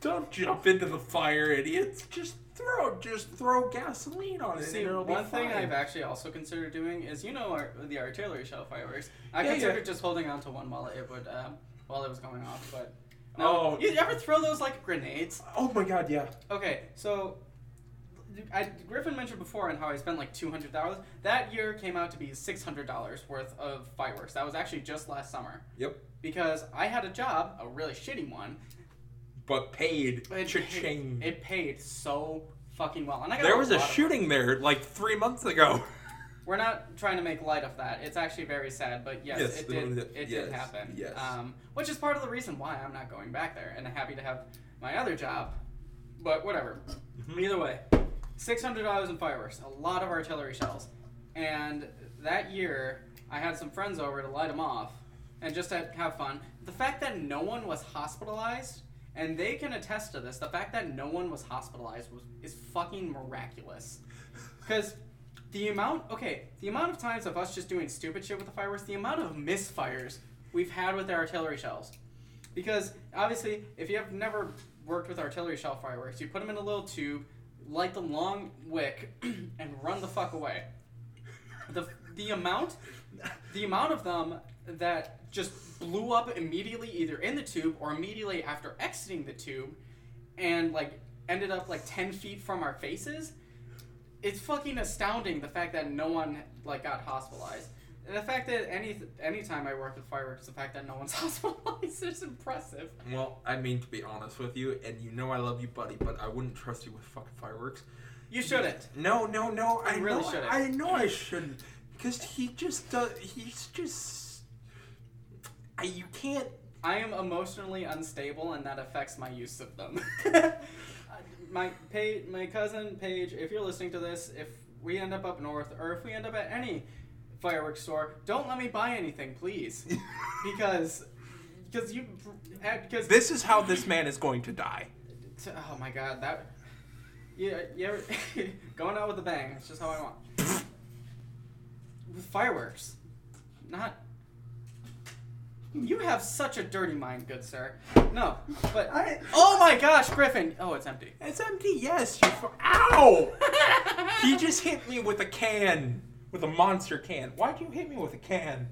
S1: don't jump into the fire, idiots. Just throw, just throw gasoline on it.
S2: See,
S1: and it'll be
S2: one thing. I've actually also considered doing is, you know, our, the artillery shell fireworks. I
S1: Yeah,
S2: considered
S1: yeah.
S2: just holding on to one while it would, um, while it was going off. But
S1: Oh.
S2: you ever throw those like grenades?
S1: Oh my god, yeah.
S2: Okay, so I, Griffin mentioned before on how I spent like two hundred dollars. That year came out to be six hundred dollars worth of fireworks. That was actually just last summer
S1: Yep.
S2: because I had a job, a really shitty one.
S1: But paid.
S2: It
S1: Cha-ching.
S2: paid, it paid so fucking well, and I got
S1: There was a shooting there like three months ago.
S2: We're not trying to make light of that. It's actually very sad, but yes,
S1: Yes,
S2: it did.
S1: that-
S2: it
S1: yes,
S2: did happen.
S1: yes.
S2: Um, which is part of the reason why I'm not going back there, and I'm happy to have my other job. But whatever.
S1: Mm-hmm.
S2: Either way, six hundred dollars in fireworks, a lot of artillery shells, and that year I had some friends over to light them off, and just to have fun. The fact that no one was hospitalized. And they can attest to this. The fact that no one was hospitalized was is fucking miraculous. Because the amount, okay, the amount of times of us just doing stupid shit with the fireworks, the amount of misfires we've had with our artillery shells. Because obviously, if you have never worked with artillery shell fireworks, you put them in a little tube, light the long wick, and run the fuck away. The the amount, the amount of them that just blew up immediately, either in the tube or immediately after exiting the tube, and like ended up like ten feet from our faces it's fucking astounding the fact that no one like got hospitalized. And the fact that any anytime I work with fireworks, the fact that no one's hospitalized is impressive.
S1: Well, I mean to be honest with you, and you know I love you, buddy, but I wouldn't trust you with fucking fireworks.
S2: You shouldn't.
S1: No, no, no. I
S2: You really
S1: know,
S2: shouldn't.
S1: I know I shouldn't, because he just does. He's just. I, you can't.
S2: I am emotionally unstable, and that affects my use of them. Uh, my page, my cousin Paige, if you're listening to this, if we end up up north, or if we end up at any fireworks store, don't let me buy anything, please, because because you eh, because
S1: This is how this man is going to die.
S2: T- Oh my god, that. Yeah, yeah. going out with a bang. That's just how I want. with fireworks, not. You have such a dirty mind, good sir. No, but.
S1: I-
S2: oh my gosh, Griffin! Oh, it's empty.
S1: It's empty. Yes. You. Ow! he just hit me with a can, with a monster can. Why'd you hit me with a can?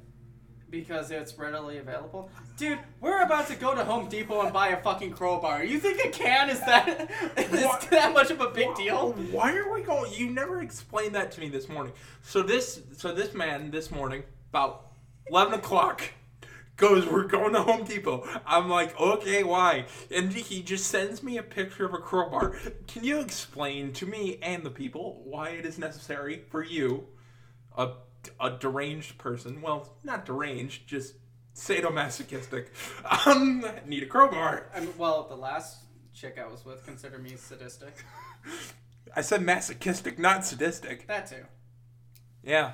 S2: Because it's readily available. Dude, we're about to go to Home Depot and buy a fucking crowbar. You think a can is that is
S1: What?
S2: that much of a big deal?
S1: Why are we going? You never explained that to me this morning. So this, so this man this morning about eleven o'clock goes, "We're going to Home Depot." I'm like, "Okay, why?" And he just sends me a picture of a crowbar. Can you explain to me and the people why it is necessary for you, a a deranged person? Well, not deranged, just sadomasochistic. Um, need a crowbar.
S2: I mean, well, the last chick I was with considered me sadistic.
S1: I said masochistic, not sadistic.
S2: That too.
S1: Yeah.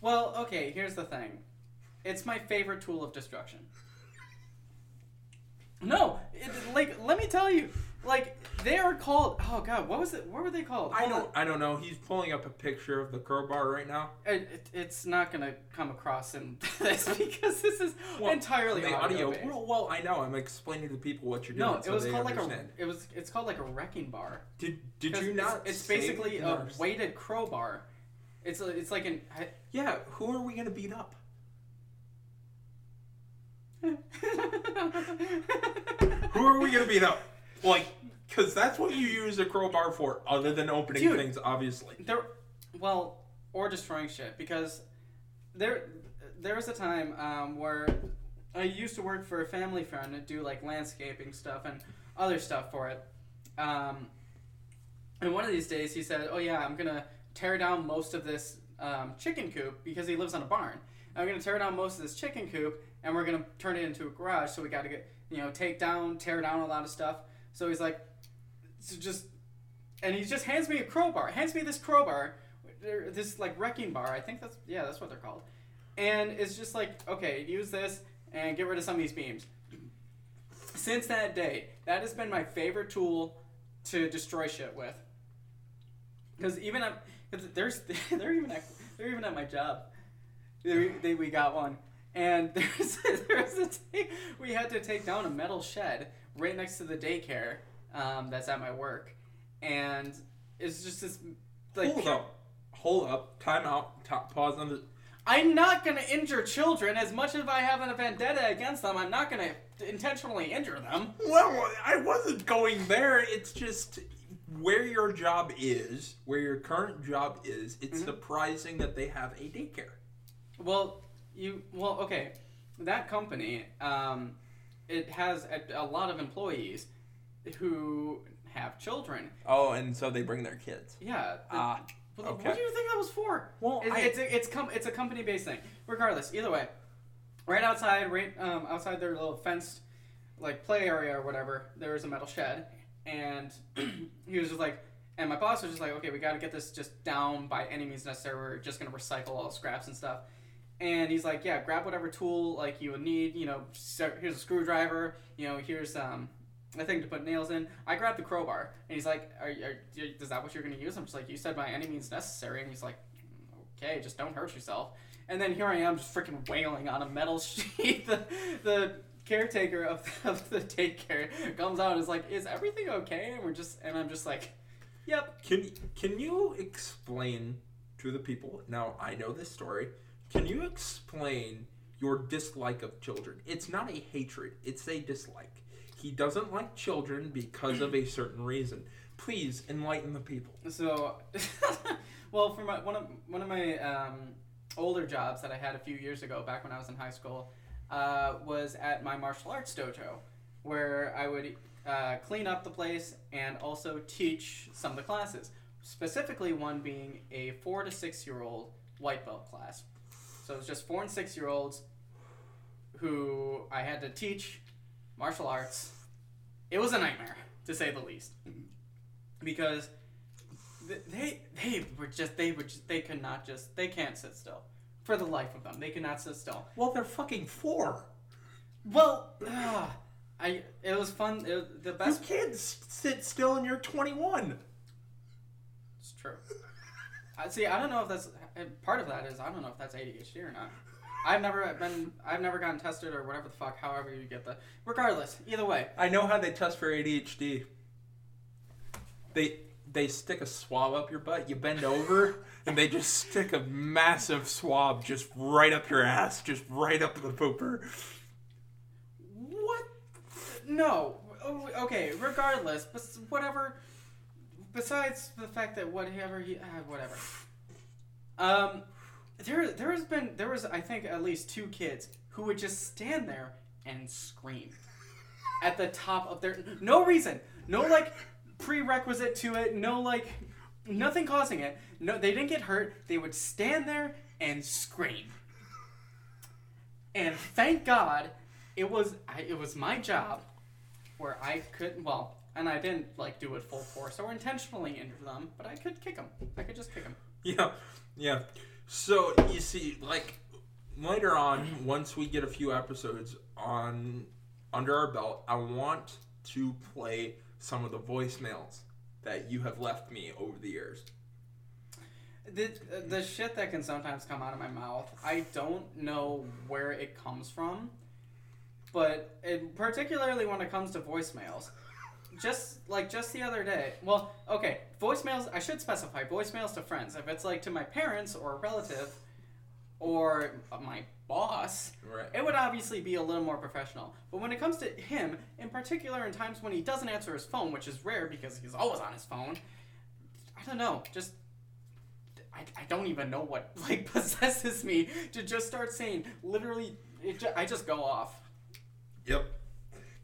S2: Well, okay, here's the thing. It's my favorite tool of destruction. No, it, like let me tell you, like They are called. Oh god, what was it? What were they called?
S1: I don't. I don't know. He's pulling up a picture of the crowbar right now.
S2: It, it, it's not gonna come across in this because this is
S1: Well,
S2: entirely
S1: the
S2: audio.
S1: audio. Well, well, I know. I'm explaining to people what you're doing.
S2: no, it
S1: so
S2: was called
S1: understand.
S2: like a. It was. It's called like a wrecking bar.
S1: Did Did you
S2: it's-
S1: not?
S2: It's,
S1: say
S2: basically a weighted crowbar. It's a, It's like an. I,
S1: Yeah. Who are we gonna beat up? Who are we gonna beat up? Like, because that's what you use a crowbar for, other than opening
S2: Dude.
S1: things, obviously.
S2: There, well, or destroying shit because there, there was a time um, where I used to work for a family friend and do like landscaping stuff and other stuff for it. Um, and one of these days he said, "Oh yeah, I'm gonna tear down most of this um, chicken coop because he lives on a barn. I'm gonna tear down most of this chicken coop and we're gonna turn it into a garage. So we got to get you know take down, tear down a lot of stuff. So he's like, so just and he just hands me a crowbar. Hands me this crowbar, er, this like wrecking bar. I think that's yeah, that's what they're called. And it's just like okay, use this and get rid of some of these beams. Since that day, that has been my favorite tool to destroy shit with. Because even at, there's they're even at, they're even at my job. They, they, we got one, and there's there's a we had to take down a metal shed right next to the daycare um, that's at my work, and it's just this like
S1: Hold up. Hold up. Time out. Top, pause on the.
S2: I'm not gonna injure children as much as I have a vendetta against them. I'm not gonna intentionally injure them.
S1: Well, I wasn't going there. It's just where your job is, where your current job is. It's
S2: Mm-hmm.
S1: surprising that they have a daycare.
S2: Well, you well okay. That company, um, it has a, a lot of employees who have children.
S1: Oh, and so they bring their kids.
S2: Yeah. the-
S1: Ah,
S2: What,
S1: okay.
S2: what do you think that was for?
S1: Well,
S2: It-
S1: I-
S2: it's a, it's com- it's a company based thing. Regardless, either way, right outside, right um, outside their little fenced like play area or whatever, there was a metal shed, and he was just like, and my boss was just like, okay, we got to get this just down by any means necessary. We're just gonna recycle all the scraps and stuff. And he's like, yeah, grab whatever tool like you would need. You know, here's a screwdriver. You know, here's um a thing to put nails in. I grabbed the crowbar, and he's like, are, are, "Is that what you're gonna use?" I'm just like, "You said by any means necessary," and he's like, "Okay, just don't hurt yourself." And then here I am, just freaking wailing on a metal sheet. the, the caretaker of, of the daycare comes out and is like, "Is everything okay?" And we're just, and I'm just like, "Yep."
S1: Can can you explain to the people? Now I know this story. Can you explain your dislike of children? It's not a hatred. It's a dislike. He doesn't like children because of a certain reason. Please enlighten the people.
S2: So, well, for my one of one of my um, older jobs that I had a few years ago, back when I was in high school, uh, was at my martial arts dojo, where I would uh, clean up the place and also teach some of the classes. Specifically, one being a four to six year old white belt class. So it was just four and six year olds who I had to teach martial arts. It was a nightmare, to say the least, because they they were just they were just, they could not just they can't sit still for the life of them. They cannot sit still.
S1: Well, they're fucking four.
S2: Well, ugh, I it was fun. It was the
S1: You
S2: best.
S1: can't sit still and you're 21.
S2: It's true. I see. I don't know if that's and part of that is I don't know if that's ADHD or not. I've never been. I've never gotten tested or whatever the fuck. However you get the. Regardless, either way.
S1: I know how they test for ADHD. They they stick a swab up your butt. You bend over, and they just stick a massive swab just right up your ass, just right up the pooper.
S2: What? No. Oh, Okay. Regardless, bes- whatever. Besides the fact that whatever he, uh, whatever. Um, there, there has been, there was, I think, at least two kids who would just stand there and scream at the top of their, no reason, no like prerequisite to it, no like, nothing causing it. No, they didn't get hurt. They would stand there and scream. And thank God, it was it was my job where I could well, and I didn't like do it full force or intentionally injure them, but I could kick them. I could just kick them.
S1: Yeah, yeah. So you see, like later on, once we get a few episodes on under our belt, I want to play some of the voicemails that you have left me over the years.
S2: The, the shit that can sometimes come out of my mouth, I don't know where it comes from, but it, particularly when it comes to voicemails. Just like just the other day. Well, okay, voicemails. I should specify voicemails to friends. If it's like to my parents or a relative, or my boss,
S1: Right.
S2: it would obviously be a little more professional. But when it comes to him, in particular, in times when he doesn't answer his phone, which is rare because he's always on his phone, I don't know. Just I, I don't even know what like possesses me to just start saying literally. I just go off.
S1: Yep.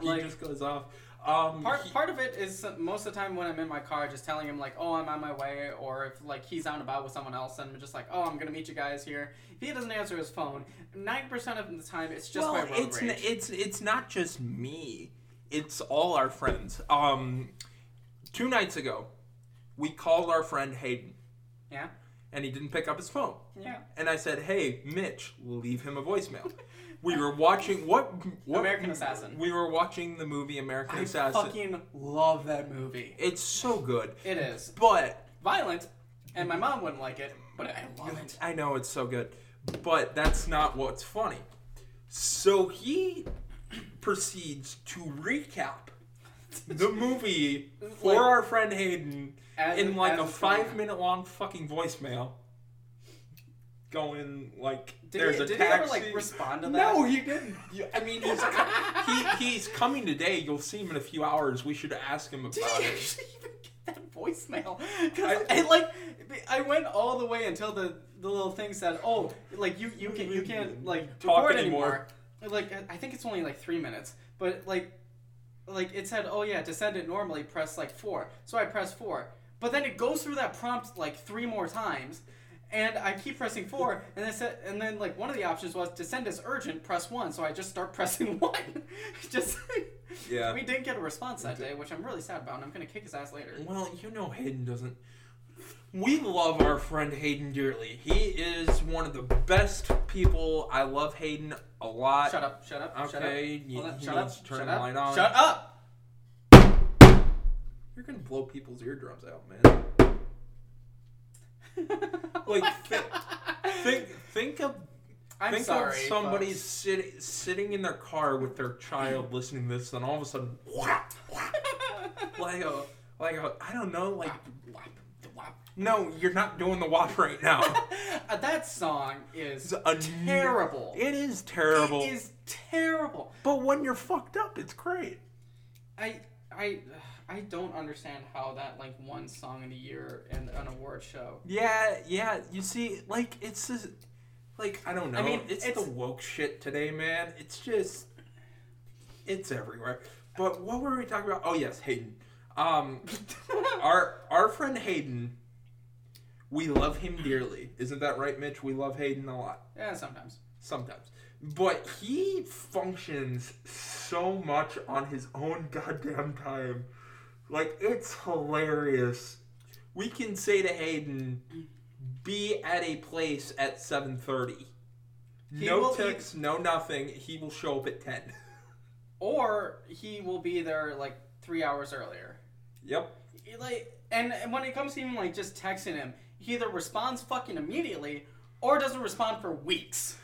S1: He
S2: Like-
S1: just goes off. Um,
S2: Part
S1: he-
S2: part of it is most of the time when I'm in my car, just telling him like, "Oh, I'm on my way," or if like he's out and about with someone else, and I'm just like, "Oh, I'm gonna meet you guys here." If he doesn't answer his phone, ninety percent of the time it's just
S1: well,
S2: my road
S1: it's
S2: rage.
S1: n- it's it's not just me. It's all our friends. Um, two nights ago, we called our friend Hayden,
S2: yeah,
S1: and he didn't pick up his phone.
S2: yeah.
S1: And I said, "Hey, Mitch, leave him a voicemail." We were watching what? what
S2: American Assassin.
S1: We were watching the movie American Assassin.
S2: I
S1: Assassin.
S2: fucking love that movie.
S1: It's so good,
S2: It is
S1: but
S2: violent, and my mom wouldn't like it, but I love it.
S1: I know it's so good, but that's not what's funny. So he proceeds to recap the movie for
S2: Like-
S1: our friend Hayden
S2: As-
S1: in like a five minute long fucking voicemail. Going like
S2: Did
S1: there's
S2: he-
S1: a
S2: did he
S1: taxi.
S2: ever, like, respond to that?
S1: No, he didn't. You- I mean, he's he, he's coming today. You'll see him in a few hours. We should ask him about
S2: Did he
S1: it.
S2: actually even get that voicemail? Because
S1: I-
S2: I, like, I went all the way until the the little thing said, "Oh, like you you can you can't like
S1: Talk anymore.
S2: anymore." Like I think it's only like three minutes, but like like it said, "Oh yeah, to send it normally, press like four. So I press four, but then it goes through that prompt like three more times. And I keep pressing four, and then said, and then like one of the options was to send as urgent, press one. So I just start pressing one. just
S1: Yeah.
S2: we didn't get a response that day, which I'm really sad about, and I'm gonna kick his ass later.
S1: Well, you know Hayden doesn't. We love our friend Hayden dearly. He is one of the best people. I love Hayden a lot.
S2: Shut up! Shut up! Shut up!
S1: Okay, you-
S2: Hold on,
S1: he
S2: shut up!
S1: to turn
S2: shut
S1: the
S2: up!
S1: light on.
S2: Shut up!
S1: You're gonna blow people's eardrums out, man. Like, thi- Think, think of
S2: I'm
S1: think
S2: sorry.
S1: of somebody
S2: folks.
S1: sitting sitting in their car with their child listening to this, and all of a sudden, whap, whap, like a like a I don't know, like no, you're not doing the whop right now.
S2: Uh, that song is
S1: a-
S2: terrible.
S1: It is terrible.
S2: It is terrible.
S1: But when you're fucked up, it's great.
S2: I I I don't understand how that like one song of the year and an award show.
S1: Yeah, yeah. You see, like it's just, like I don't know.
S2: I mean,
S1: it's,
S2: it's-
S1: the woke shit today, man. It's just, it's everywhere. But what were we talking about? Oh yes, Hayden. Um, our our friend Hayden. We love him dearly. Isn't that right, Mitch? We love Hayden a lot.
S2: yeah, sometimes.
S1: Sometimes. But he functions so much on his own goddamn time. Like, it's hilarious. We can say to Hayden, be at a place at 7.30.
S2: He
S1: no text, no nothing. He will show up at 10.
S2: Or he will be there like three hours earlier.
S1: yep.
S2: Like, and, and when it comes to even like just texting him, he either responds fucking immediately or doesn't respond for weeks.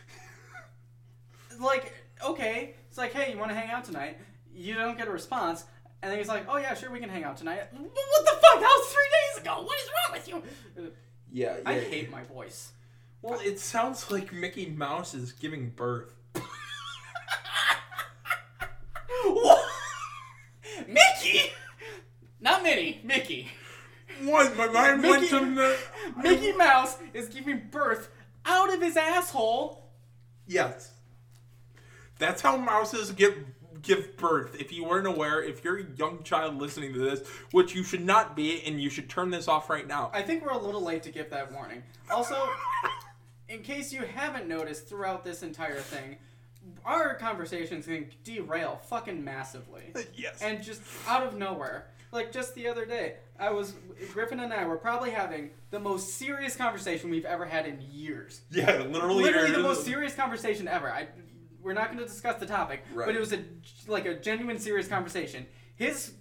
S2: Like, okay, it's like, hey, you want to hang out tonight? You don't get a response, and then he's like, oh yeah, sure, we can hang out tonight. What the fuck? That was three days ago. What is wrong with you?
S1: Yeah,
S2: I
S1: yeah.
S2: hate my voice.
S1: Well, it sounds like Mickey Mouse is giving birth.
S2: What? Mickey, not Minnie. Mickey.
S1: What? My mind went
S2: Mickey-
S1: to the...
S2: Mickey Mouse is giving birth out of his asshole.
S1: Yes. That's how mouses give give birth. If you weren't aware, if you're a young child listening to this, which you should not be, and you should turn this off right now.
S2: I think we're a little late to give that warning. Also, in case you haven't noticed throughout this entire thing, our conversations can derail fucking massively.
S1: yes.
S2: And just out of nowhere. Like just the other day, I was Griffin and I were probably having the most serious conversation we've ever had in years.
S1: yeah, literally.
S2: Literally the most serious conversation ever. I we're not going to discuss the topic,
S1: Right.
S2: but it was a like a genuine serious conversation. His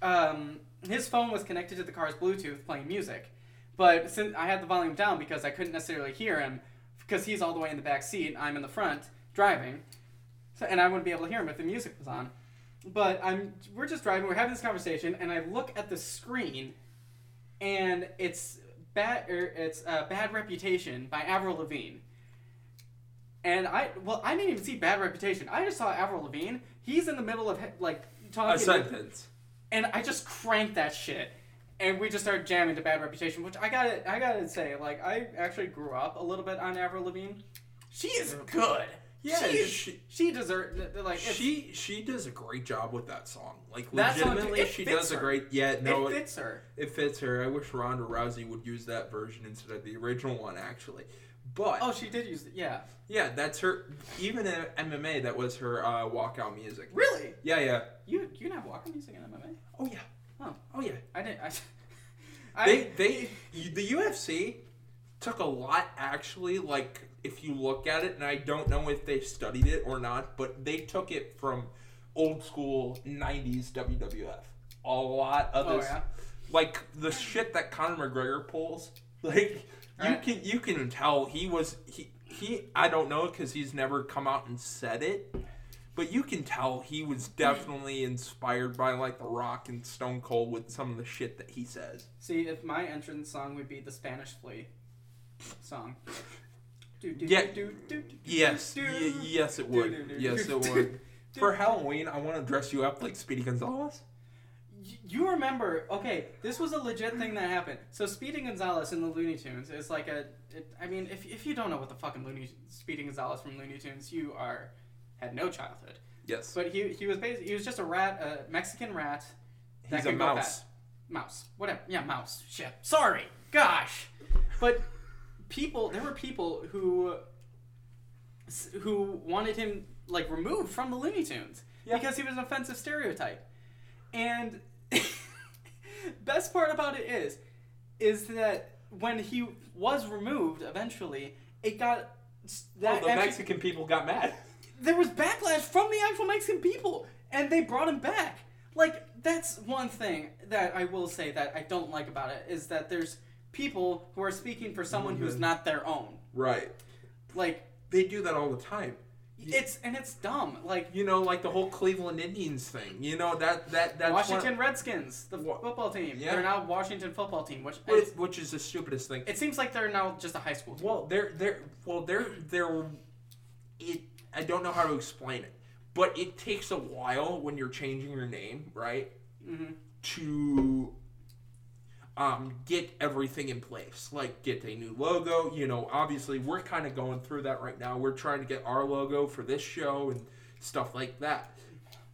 S2: um, his phone was connected to the car's Bluetooth playing music, but since I had the volume down because I couldn't necessarily hear him because he's all the way in the back seat, I'm in the front driving, so, and I wouldn't be able to hear him if the music was on. But I'm we're just driving, we're having this conversation, and I look at the screen, and it's bad. Er, it's uh, "Bad Reputation" by Avril Lavigne. And I well, I didn't even see "Bad Reputation." I just saw Avril Lavigne. He's in the middle of like talking.
S1: A sentence.
S2: and I just cranked that shit. And we just started jamming to Bad Reputation, which I gotta, I gotta say, like I actually grew up a little bit on Avril Lavigne. She is good.
S1: Yeah,
S2: she is,
S1: she-
S2: she deserves like
S1: She she does a great job with that song. Like
S2: That song,
S1: legitimately, she does a great. Yeah, no,
S2: it
S1: it,
S2: fits her.
S1: it fits her. I wish Ronda Rousey would use that version instead of the original one, actually. But
S2: Oh, she did use it. Yeah,
S1: yeah, that's her. Even in MMA, that was her uh, walkout music.
S2: really?
S1: Yeah, yeah.
S2: You you didn't have walking music in MMA?
S1: Oh yeah.
S2: Oh.
S1: Oh yeah.
S2: I didn't. I, I,
S1: They they the UFC took a lot actually. Like if you look at it, and I don't know if they studied it or not, but they took it from old school '90s WWF. A lot of this,
S2: Oh,
S1: this,
S2: yeah?
S1: like the shit that Conor McGregor pulls. Like you
S2: Right.
S1: can you can tell he was he he. I don't know because he's never come out and said it. But you can tell he was hmm. definitely inspired by like The Rock and Stone Cold with some of the shit that he says.
S2: see if my entrance song would be the Spanish Flea song. Do, do,
S1: Yeah.
S2: do, do, do, do,
S1: Yes, y- yes, it would. Yes, it would. For Halloween, I want to dress you up like Speedy
S2: Gonzales. You remember? Okay, this was a legit thing that happened. So Speedy Gonzales in the Looney Tunes is like a. It, I mean, if, if you don't know what the fucking Looney Speedy Gonzales from Looney Tunes, you are had no childhood.
S1: Yes,
S2: But he he was basically he was just a rat, a Mexican rat. that
S1: he's a mouse.
S2: Mouse, whatever. Yeah, mouse. Shit. Sorry. Gosh. But people, there were people who who wanted him like removed from the Looney Tunes
S1: Yeah.
S2: because he was an offensive stereotype. And best part about it is is that when he was removed eventually, it got that
S1: the
S2: actually-
S1: Mexican people got mad.
S2: there was backlash from the actual Mexican people, and they brought him back. Like that's one thing that I will say that I don't like about it is that there's people who are speaking for someone who's
S1: Mhm.
S2: not their own.
S1: Right.
S2: Like
S1: They do that all the time.
S2: It's and it's dumb. Like
S1: You know, like the whole Cleveland Indians thing. You know that that that's
S2: Washington Redskins, the
S1: Wha-
S2: football team.
S1: Yeah.
S2: They're now Washington football team, which
S1: which,
S2: it's,
S1: which is the stupidest thing.
S2: it seems like they're now just a high school team.
S1: Well, they're they're well they're they're it. I don't know how to explain it, but it takes a while when you're changing your name, right?
S2: hmm
S1: to um, get everything in place, like get a new logo. You know, obviously we're kind of going through that right now. We're trying to get our logo for this show and stuff like that.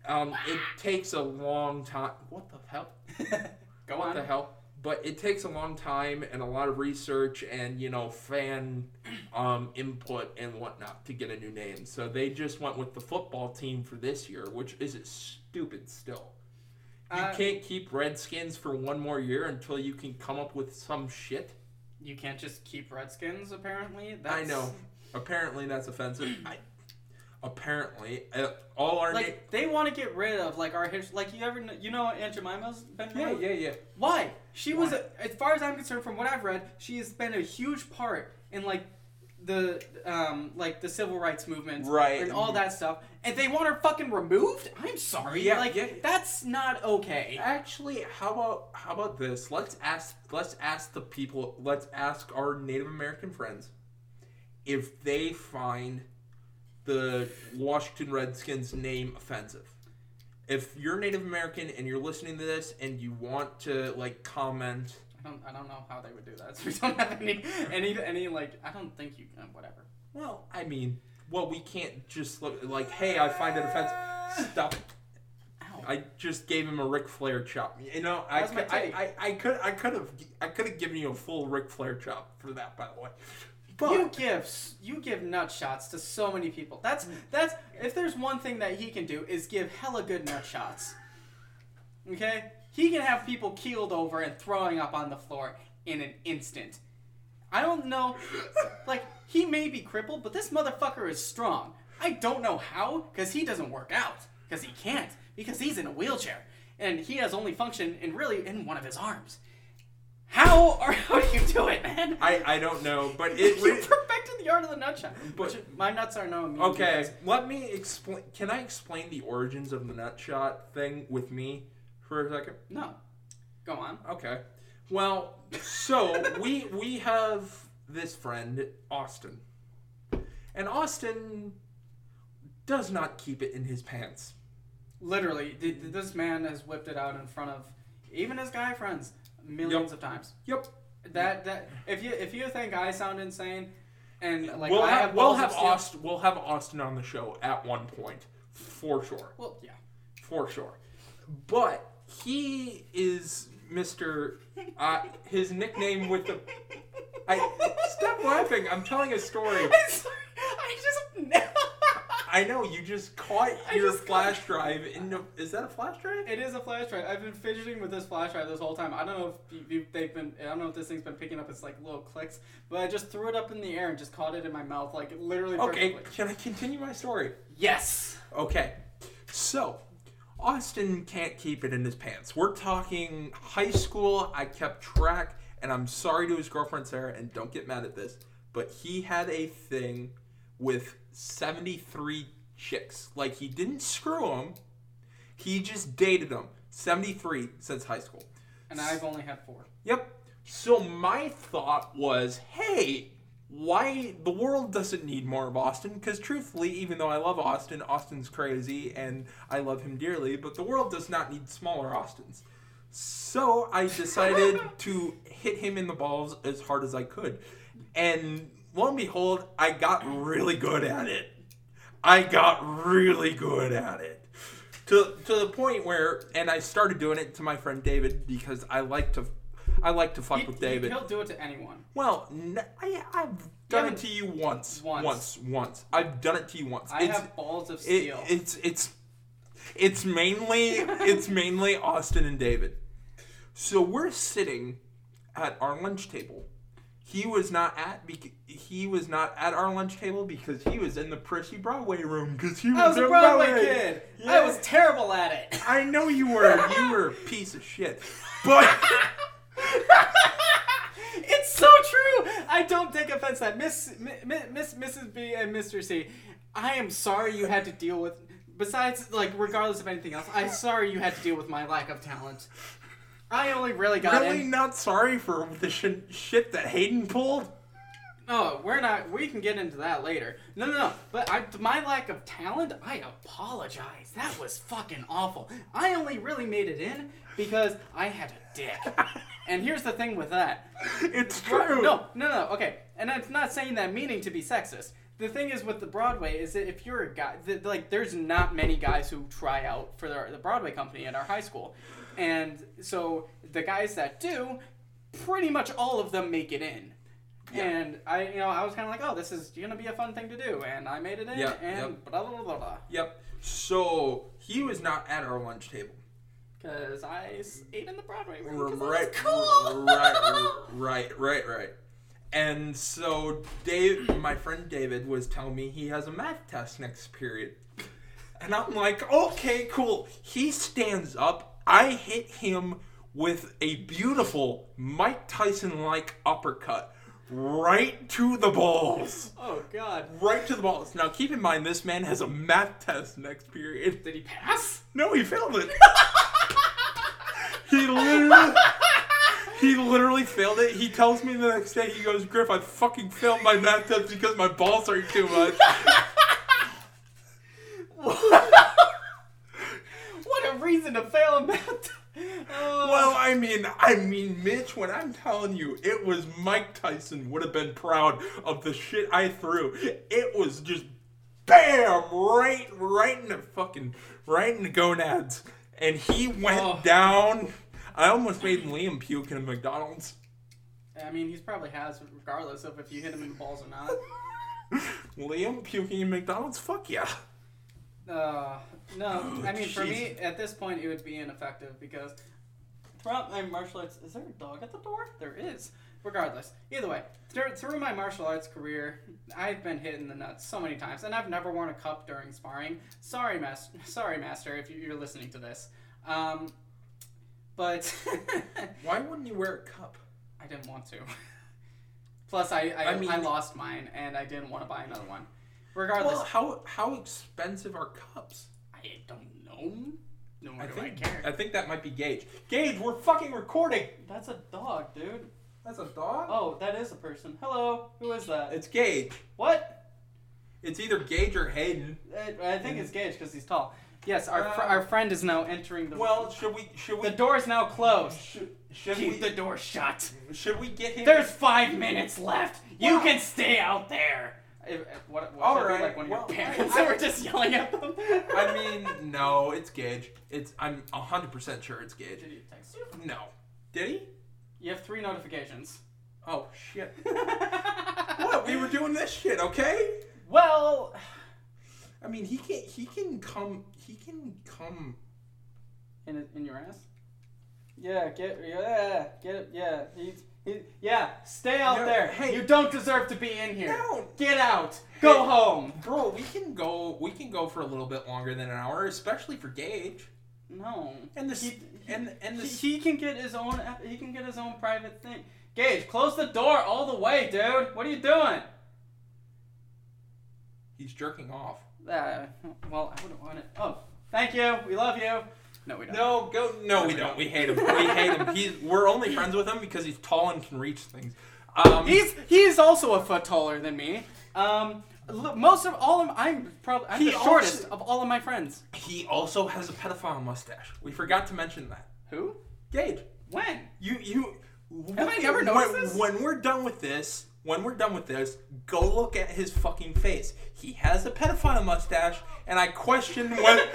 S1: Um, it takes a long time. What the hell?
S2: Go
S1: what
S2: on.
S1: the hell? But it takes a long time and a lot of research and you know fan um, input and whatnot to get a new name. So they just went with the football team for this year, which is stupid still. You
S2: Uh,
S1: can't keep Redskins for one more year until you can come up with some shit.
S2: You can't just keep Redskins. Apparently,
S1: I
S2: That's,
S1: know. Apparently that's offensive. I, apparently, uh, all our na-
S2: Like they want to get rid of like our history. like you ever you know Aunt Jemima's been
S1: yeah, yeah, yeah.
S2: Why? She was, a, as far as I'm concerned, from what I've read, she has been a huge part in like the um like the civil rights movement,
S1: Right.
S2: and all that stuff. And they want her fucking removed. I'm sorry,
S1: Yeah,
S2: like
S1: yeah.
S2: that's not okay.
S1: Actually, how about how about this? Let's ask let's ask the people. Let's ask our Native American friends if they find the Washington Redskins name offensive. If you're Native American and you're listening to this and you want to like comment,
S2: I don't I don't know how they would do that. So we don't have any any any like I don't think you uh, whatever.
S1: well, I mean, well, we can't just look like, hey, I find it offensive. Stop it.
S2: Ow.
S1: I just gave him a Ric Flair chop. You know, I could, I. I, I could I could have I could have given you a full Ric Flair chop for that, by the way. But
S2: you give you give nut shots to so many people. That's that's if there's one thing that he can do is give hella good nut shots. Okay, he can have people keeled over and throwing up on the floor in an instant. I don't know, like he may be crippled, but this motherfucker is strong. I don't know how, because he doesn't work out, because he can't, because he's in a wheelchair. and he has only function in really in one of his arms. How are how do you do it, man?
S1: I, I don't know, but it.
S2: you perfected the art of the nut shot.
S1: But-
S2: Which- my nuts are no
S1: okay, let me explain. Can I explain the origins of the nut shot thing with me for a second?
S2: No. Go on.
S1: Okay. Well, so we we have this friend Austin, and Austin does not keep it in his pants.
S2: Literally, th- th- this man has whipped it out in front of even his guy friends millions
S1: Yep.
S2: of times.
S1: Yep.
S2: That that if you if you think I sound insane, and like
S1: we'll
S2: I
S1: have,
S2: have
S1: we'll have Austin we'll have Austin on the show at one point for sure.
S2: Well, yeah.
S1: for sure. But he is Mr. Uh, his nickname with the. I stop laughing. I'm telling a story.
S2: I'm sorry. I just.
S1: I know you just caught
S2: I
S1: your
S2: just
S1: flash
S2: caught-
S1: drive into. Is that a flash drive?
S2: It is a flash drive. I've been fidgeting with this flash drive this whole time. I don't know if you, you, they've been. I don't know if this thing's been picking up its like little clicks, but I just threw it up in the air and just caught it in my mouth, like literally.
S1: Okay,
S2: perfectly.
S1: can I continue my story?
S2: Yes.
S1: Okay, so Austin can't keep it in his pants. We're talking high school. I kept track, and I'm sorry to his girlfriend Sarah, and don't get mad at this, but he had a thing with 73 chicks. Like he didn't screw them, he just dated them. 73 since high school.
S2: And I've only had four.
S1: Yep. So my thought was, hey, why the world doesn't need more of Austin? Because truthfully, even though I love Austin, Austin's crazy and I love him dearly, but the world does not need smaller Austins. So I decided to hit him in the balls as hard as I could. And lo and behold, I got really good at it. I got really good at it. To, to the point where, and I started doing it to my friend David because I like to, I like to fuck
S2: He,
S1: with David.
S2: He'll do it to anyone.
S1: Well, n- I, have done
S2: Yeah,
S1: it to you once,
S2: once.
S1: once, once. I've done it to you once.
S2: I
S1: it's,
S2: have balls of
S1: it,
S2: steel.
S1: it's it's it's mainly it's mainly Austin and David. So we're sitting at our lunch table. He was not at bec- he was not at our lunch table because he was in the Prissy Broadway room because he was,
S2: I was a
S1: at
S2: Broadway kid. I was terrible at it.
S1: I know you were. You were a piece of shit. But
S2: it's so true. I don't take offense at Miss Mi- Mi- Miss Mrs. B and Mr. C. I am sorry you had to deal with. Besides, like, regardless of anything else, I'm sorry you had to deal with my lack of talent. I only really got
S1: really
S2: in.
S1: not sorry for the sh- shit that Hayden pulled.
S2: No, we're not. We can get into that later. No, no, no. But I, my lack of talent, I apologize. That was fucking awful. I only really made it in because I had a dick. and here's the thing with that.
S1: It's true.
S2: No, no, no. Okay, and I'm not saying that meaning to be sexist. The thing is with the Broadway is that if you're a guy, th- like there's not many guys who try out for the, the Broadway company at our high school, and so the guys that do, pretty much all of them make it in. And I, you know, I was kind of like, oh, this is gonna be a fun thing to do, and I made it in,
S1: Yeah,
S2: and
S1: yep.
S2: blah blah blah blah.
S1: Yep. So he was not at our lunch table.
S2: Because I ate in the Broadway room. 'cause
S1: Right,
S2: cool.
S1: right, right, right, right. And so Dave, my friend David, was telling me he has a math test next period, and I'm like, okay, cool. He stands up. I hit him with a beautiful Mike Tyson-like uppercut right to the balls.
S2: Oh God.
S1: Right to the balls. Now, keep in mind, this man has a math test next period.
S2: Did he pass?
S1: No, he failed it. he literally, he literally failed it. He tells me the next day, he goes, Griff, I fucking failed my math test because my balls are too much.
S2: what a reason to fail a math. Oh.
S1: Well, I mean, I mean, Mitch, when I'm telling you, it was Mike Tyson would have been proud of the shit I threw. It was just bam, right, right in the fucking, right in the gonads. And he went
S2: Oh.
S1: down. I almost made Liam puke in a McDonald's.
S2: I mean, he's probably has, regardless of if you hit him in the balls or not.
S1: Liam puking in McDonald's? Fuck yeah.
S2: Uh, no, I mean, for me, at this point, it would be ineffective because throughout my martial arts, is there a dog at the door? There is. Regardless, either way, through, through my martial arts career, I've been hit in the nuts so many times, and I've never worn a cup during sparring. Sorry, master. Sorry, master, if you- you're listening to this. Um, But
S1: Why wouldn't you wear a cup?
S2: I didn't want to. Plus, I I,
S1: I
S2: I, lost mine, and I didn't want to buy another one. Regardless,
S1: Well, how how expensive are cups?
S2: I don't know. Nor
S1: I
S2: do
S1: think
S2: I care.
S1: I think that might be Gage. Gage, we're fucking recording.
S2: That's a dog, dude.
S1: That's a dog.
S2: Oh, that is a person. Hello, who is that?
S1: It's Gage.
S2: What?
S1: It's either Gage or Hayden.
S2: I, I think it's Gage because he's tall. Yes, our fr-
S1: Uh,
S2: our friend is now entering the.
S1: Well, should we should we
S2: the door is now closed.
S1: should, should
S2: Keep
S1: we
S2: the door shut.
S1: should we get him?
S2: There's five minutes left. You can stay out there. If, what what
S1: All
S2: I like one of
S1: well,
S2: your parents
S1: I-
S2: that were just yelling at them?
S1: I mean, no, it's Gage. It's I'm hundred percent sure it's Gage.
S2: Did he text you?
S1: No, did he?
S2: You have three notifications.
S1: Oh shit! What? We were doing this shit, okay?
S2: well,
S1: I mean, he can he can come he can come.
S2: in in your ass. Yeah, get yeah, get it. Yeah, he's he, yeah. Stay out
S1: No,
S2: there.
S1: hey.
S2: you don't deserve to be in here.
S1: No.
S2: Get out. Go
S1: Hey.
S2: home.
S1: Bro, we can go. We can go for a little bit longer than an hour, especially for Gage.
S2: No.
S1: And this
S2: He-
S1: and and
S2: He, he can get his own. He can get his own private thing. Gage, close the door all the way, dude. What are you doing?
S1: He's jerking off.
S2: Uh, well, I wouldn't want it. Oh, thank you. We love you. No, we don't.
S1: No, go. No, we don't. We hate him. We hate him. He's. We're only friends with him because he's tall and can reach things. Um,
S2: He's he's also a foot taller than me. Um, l- most of all of I'm probably I'm
S1: He
S2: the shortest
S1: also-
S2: of all of my friends.
S1: he also has a pedophile mustache. We forgot to mention that.
S2: Who?
S1: Gage,
S2: When?
S1: you you.
S2: Have I never
S1: when,
S2: noticed this?
S1: When we're done with this, when we're done with this, go look at his fucking face. He has a pedophile mustache, and I question whether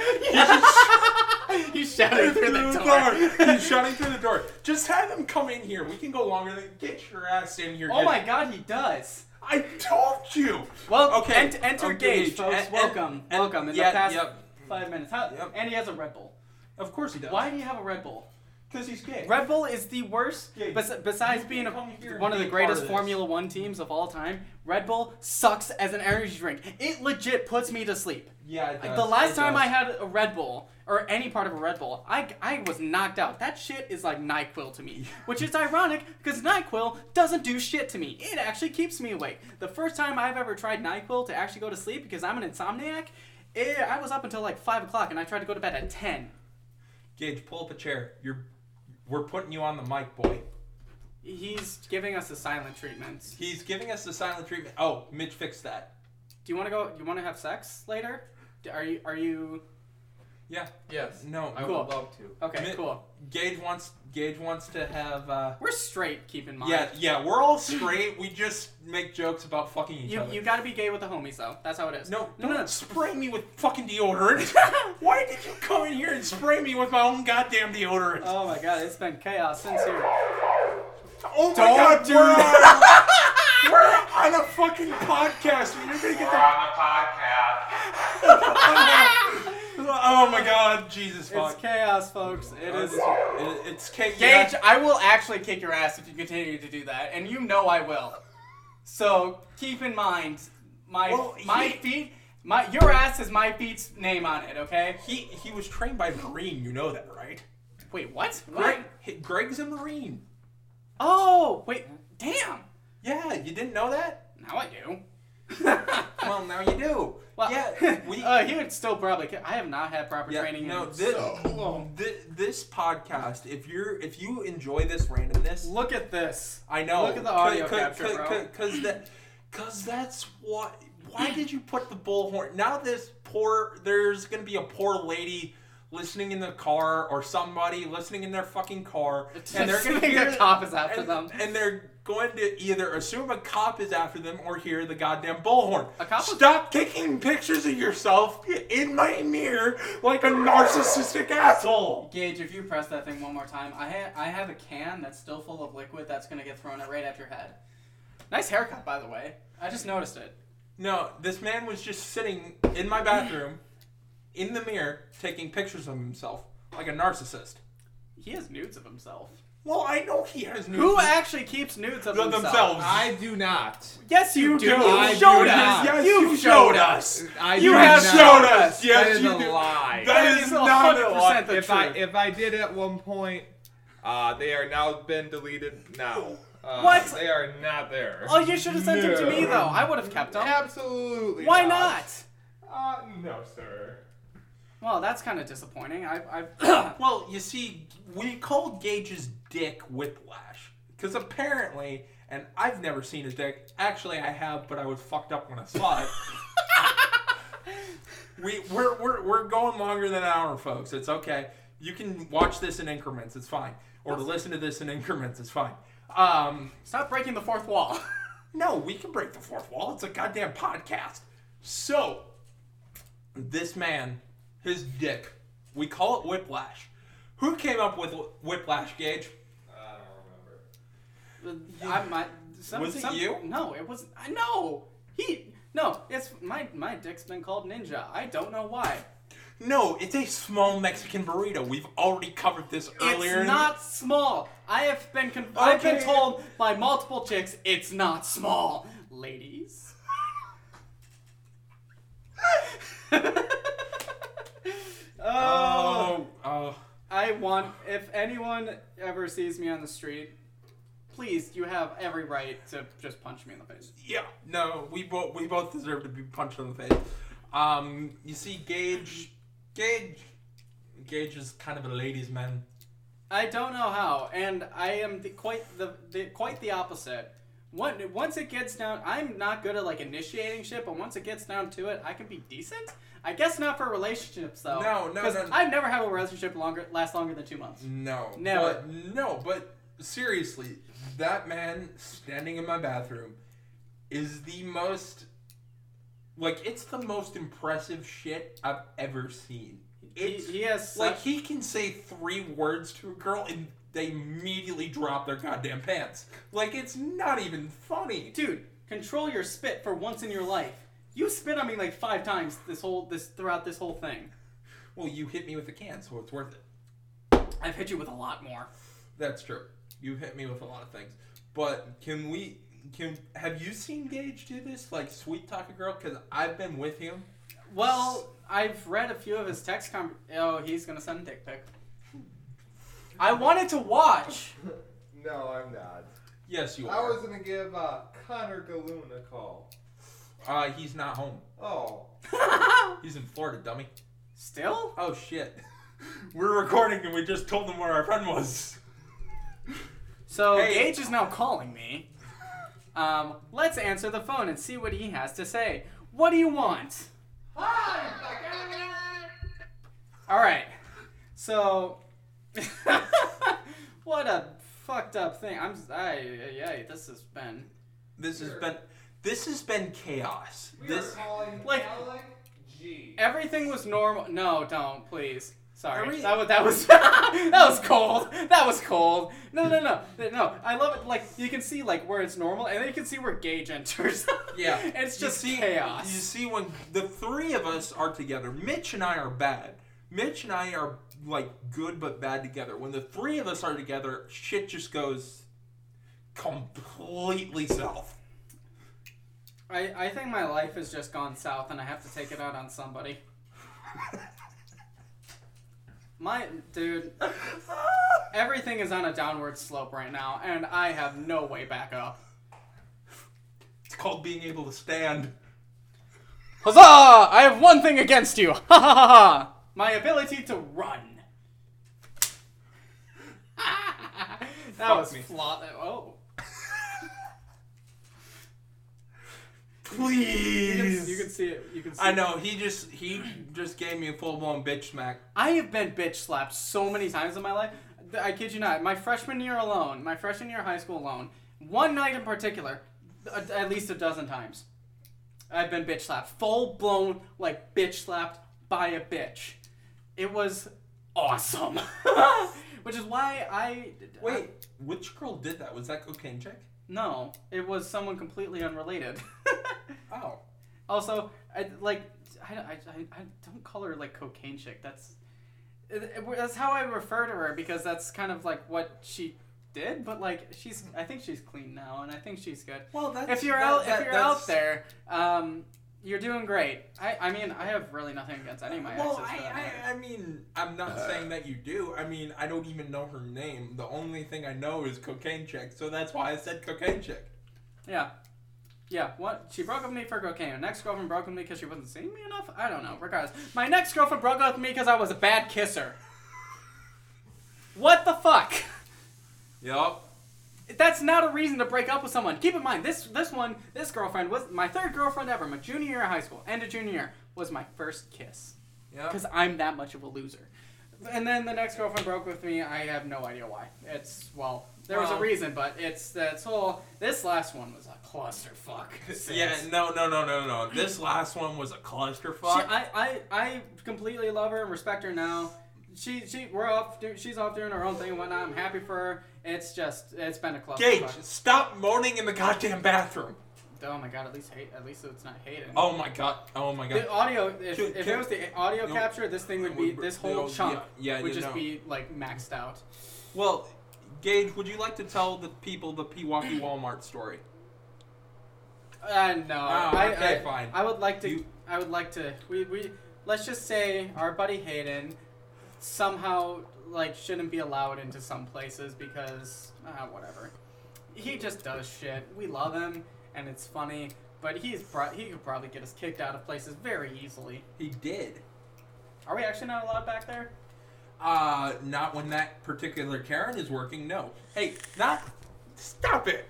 S2: He's shouting through the
S1: the
S2: door.
S1: He's shouting through the door. Just have him come in here. We can go longer than get your ass in here.
S2: Oh my God, he does.
S1: I told you.
S2: Well,
S1: Okay,
S2: ent- enter
S1: okay,
S2: Gage,
S1: Gage.
S2: folks.
S1: And-
S2: welcome,
S1: and-
S2: welcome. In
S1: yeah,
S2: the past
S1: yep.
S2: five minutes, How,
S1: Yep.
S2: and he has a Red Bull.
S1: Of course he does.
S2: Why do you have a Red Bull?
S1: Because he's gay.
S2: Red Bull is the worst.
S1: Yeah,
S2: bes- besides being a, one of the greatest
S1: of.
S2: Formula One teams of all time, Red Bull sucks as an energy drink. It legit puts me to sleep.
S1: Yeah,
S2: Like the last
S1: It
S2: time
S1: does.
S2: I had a Red Bull or any part of a Red Bull, I, I was knocked out. That shit is like Nyquil to me, which is ironic because Nyquil doesn't do shit to me. It actually keeps me awake. The first time I've ever tried Nyquil to actually go to sleep because I'm an insomniac, it, I was up until like five o'clock and I tried to go to bed at ten.
S1: Gage, pull up a chair. You're, we're putting you on the mic, boy.
S2: He's giving us a silent treatment.
S1: He's giving us the silent treatment. Oh, Mitch fixed that.
S2: Do you want to go? You want to have sex later? Are you? Are you?
S1: Yeah.
S3: Yes.
S1: No.
S3: I
S2: Cool.
S3: would love to.
S2: Okay,
S1: Mi-
S2: cool.
S1: Gage wants. Gage wants to have. Uh,
S2: We're straight. Keep in mind.
S1: yeah, yeah. We're all straight. we just make jokes about fucking each
S2: You
S1: other.
S2: you got to be gay with the homies though. That's how it is.
S1: no,
S2: no,
S1: don't
S2: no.
S1: spray me with fucking deodorant. Why did you come in here and spray me with my own goddamn deodorant?
S2: Oh my god, it's been chaos since here.
S1: oh my
S2: don't
S1: god,
S2: do
S1: we're, on, we're on a fucking podcast. and You're gonna get the.
S3: on the podcast.
S1: oh my god, Jesus fuck.
S2: It's chaos, folks. It is.
S1: It- it's chaos.
S2: Gage, I will actually kick your ass if you continue to do that, and you know I will. So keep in mind, my
S1: Well,
S2: my
S1: he-
S2: feet, my your ass has my feet's name on it. Okay.
S1: He he was trained by a Marine. You know that, right?
S2: Wait, what?
S1: Greg,
S2: What?
S1: Greg's a Marine.
S2: Oh, wait. Damn.
S1: Yeah, you didn't know that?
S2: Now I do.
S1: Well, now you do.
S2: Well,
S1: yeah, we.
S2: uh, he would still probably. I have not had proper
S1: yeah,
S2: training.
S1: no, this,
S2: so long.
S1: thi- this podcast. If you're if you enjoy this randomness,
S2: Look at this.
S1: I know.
S2: Look at the audio capture, bro.
S1: Because that, because that's what. Why did you put the bullhorn? Now this poor, there's gonna be a poor lady listening in the car or somebody listening in their fucking car, and they're gonna hear
S2: a cop is after
S1: and,
S2: them.
S1: and they're going to either assume a cop is after them or hear the goddamn bullhorn.
S2: A cop was-
S1: Stop taking pictures of yourself in my mirror like a narcissistic asshole.
S2: Gage, if you press that thing one more time, I ha- I have a can that's still full of liquid that's gonna get thrown right at your head. Nice haircut, by the way. I just noticed it.
S1: No, this man was just sitting in my bathroom, in the mirror, taking pictures of himself like a narcissist.
S2: He has nudes of himself.
S1: Well, I know he has nudes.
S2: Who actually keeps nudes of
S1: Of themselves.
S3: I do not.
S2: Yes, you, do.
S1: do.
S2: You
S3: I
S2: showed
S3: do
S2: us.
S1: Yes,
S2: you
S1: you
S2: showed
S1: showed
S2: us.
S3: I
S2: You have
S3: not.
S2: showed us.
S1: Yes,
S3: that is
S1: you
S3: a
S1: do.
S3: lie.
S1: That
S2: That
S1: is
S2: is
S1: not a
S2: 100%
S1: lie.
S2: the
S3: if I if I did at one point, Uh, they are now been deleted now. Uh,
S2: What?
S3: They are not there.
S2: Oh, you should have sent them to me though. I would have kept them.
S3: Absolutely.
S2: Why not?
S3: Uh, no, sir.
S2: Well, that's kind of disappointing. I, I've
S1: Well, you see, we called Gage's dick Whiplash because apparently, and I've never seen his dick. Actually, I have, but I was fucked up when I saw it. we we're, we're we're going longer than an hour, folks. It's okay. You can watch this in increments. It's fine, or to listen to this in increments. It's fine. Um,
S2: stop breaking the fourth wall.
S1: no, we can break the fourth wall. It's a goddamn podcast. So, this man, his dick, we call it Whiplash. Who came up with Whiplash, Gage?
S3: I don't remember.
S2: Uh, I might. Some,
S1: Was it you?
S2: No, it wasn't. I know he. No, it's my my dick's been called ninja. I don't know why.
S1: No, it's a small Mexican burrito. We've already covered this earlier.
S2: It's not small. I have been con- I've been told by multiple chicks it's not small, ladies. oh,
S1: Oh, oh.
S2: I want if anyone ever sees me on the street, please, you have every right to just punch me in the face.
S1: Yeah, no, we both we both deserve to be punched in the face. Um, you see, Gage, Gage, Gage is kind of a ladies' man.
S2: I don't know how, and I am the, quite the, the quite the opposite. One, once it gets down, I'm not good at like initiating shit, but once it gets down to it, I can be decent. I guess not for relationships though.
S1: No, no, no.
S2: I've never had a relationship longer last longer than two months.
S1: No,
S2: Never.
S1: But, no, but seriously, that man standing in my bathroom is the most, like, it's the most impressive shit I've ever seen.
S2: He,
S1: It's
S2: he has
S1: like he can say three words to a girl and they immediately drop their goddamn pants. Like it's not even funny.
S2: dude, control your spit for once in your life. You spit on me like five times this whole this throughout this whole thing.
S1: Well, you hit me with a can, so it's worth it.
S2: I've hit you with a lot more.
S1: That's true. You hit me with a lot of things. But can we? Can have you seen Gage do this? Like sweet talk a girl? Because I've been with him.
S2: Well, I've read a few of his text com. Oh, he's gonna send a dick pic. I wanted to watch.
S3: No, I'm not.
S1: Yes, you
S3: I
S1: are.
S3: I was gonna give uh, Connor Galoon a call.
S1: Uh, he's not home.
S3: Oh.
S1: He's in Florida, dummy.
S2: Still?
S1: Oh shit. We're recording and we just told them where our friend was.
S2: So
S1: Hey.
S2: Gage is now calling me. Um, let's answer the phone and see what he has to say. What do you want? Hi! All right. So, what a fucked up thing. I'm. I. Yeah. This has been.
S1: This has been this has been chaos. This
S3: calling
S2: Like-
S3: Alec G.
S2: Everything was normal. No, don't please. Sorry.
S1: Every-
S2: That was that was that was cold. That was cold. No, no, no, no. I love it. Like you can see like where it's normal, and then you can see where Gage enters.
S1: Yeah,
S2: it's
S1: You
S2: just
S1: see,
S2: chaos.
S1: You see, when the three of us are together, Mitch and I are bad. Mitch and I are like good but bad together. When the three of us are together, shit just goes completely south.
S2: I, I think my life has just gone south and I have to take it out on somebody. My dude, everything is on a downward slope right now, and I have no way back up.
S1: It's called being able to stand.
S2: Huzzah! I have one thing against you. Ha ha ha ha! My ability to run. that
S1: Fuck
S2: was
S1: me.
S2: flawed. Oh. You can,
S1: Please.
S2: you can see it. You can see
S1: I
S2: it.
S1: know he just he just gave me a full blown bitch smack.
S2: I have been bitch slapped so many times in my life. I kid you not. My freshman year alone, my freshman year of high school alone, one night in particular, at least a dozen times, I've been bitch slapped. Full blown, like, bitch slapped by a bitch. It was awesome. Which is why I.
S1: Wait, which girl did that? Was that cocaine chick?
S2: No, it was someone completely unrelated.
S1: Oh.
S2: Also, I, like, I, I, I, don't call her like cocaine chick. That's it- it- that's how I refer to her because that's kind of like what she did. But like, she's I think she's clean now, and I think she's good.
S1: Well, that's
S2: If you're
S1: that-
S2: out,
S1: that-
S2: if you're out there, um, You're doing great. I, I mean, I have really nothing against any of my
S1: well,
S2: exes.
S1: I,
S2: for that matter.
S1: I, uh, I mean, I'm not uh. saying that you do. I mean, I don't even know her name. The only thing I know is Cocaine Chick, so that's why I said Cocaine Chick.
S2: Yeah. Yeah, what? She broke up with me for cocaine. Her next girlfriend broke up with me because she wasn't seeing me enough? I don't know. Regardless. My next girlfriend broke up with me because I was a bad kisser. What the fuck?
S1: Yup.
S2: That's not a reason to break up with someone. Keep in mind, this this one, this girlfriend was my third girlfriend ever. My junior year of high school, end of junior year, was my first kiss.
S1: Yep.
S2: Because I'm that much of a loser. And then the next girlfriend broke with me. I have no idea why. It's well, there was a
S1: Well-
S2: reason, but it's that's whole. This last one was a clusterfuck.
S1: Yeah, no, no, no, no, no. This last one was a
S2: She,
S1: clusterfuck.
S2: I, I, I completely love her and respect her now. She, she, we're off. Do, she's off doing her own thing and whatnot. I'm happy for her. It's just, it's been a clusterfuck.
S1: Gage, stop moaning in the goddamn bathroom.
S2: Oh my god! At least hate. At least it's not hating.
S1: Oh my god. Oh my god.
S2: The audio, if,
S1: Can-
S2: if it was the audio
S1: No.
S2: capture, this thing would be,
S1: Would-
S2: this whole
S1: no,
S2: chunk
S1: yeah, yeah,
S2: would just
S1: know.
S2: be like maxed out.
S1: Well, Gage, would you like to tell the people the Pewaukee Walmart story?
S2: Uh, no.
S1: Oh,
S2: I,
S1: okay,
S2: I,
S1: fine.
S2: I would like to.
S1: You-
S2: I would like to. We, we let's just say our buddy Hayden somehow like shouldn't be allowed into some places because uh, whatever. He just does shit. We love him and it's funny, but he's pro- he could probably get us kicked out of places very easily.
S1: He did.
S2: Are we actually not allowed back there?
S1: Uh, not when that particular Karen is working. No. Hey, not. Stop it.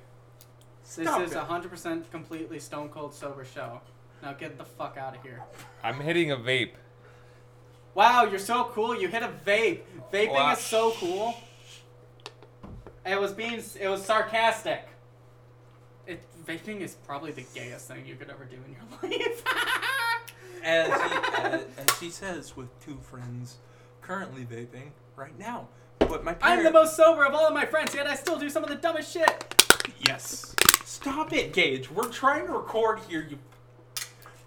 S2: This is
S1: it.
S2: a hundred percent completely stone cold sober show. Now get the fuck out of here.
S4: I'm hitting a vape.
S2: Wow, you're so cool. You hit a vape. Vaping
S4: Wow.
S2: is so cool. It was being it was sarcastic. It vaping is probably the gayest thing you could ever do in your life.
S1: As he, as, as he says, with two friends currently vaping right now. But my
S2: I'm the most sober of all of my friends, yet I still do some of the dumbest shit.
S1: Yes. Stop it, Gage. We're trying to record here. You.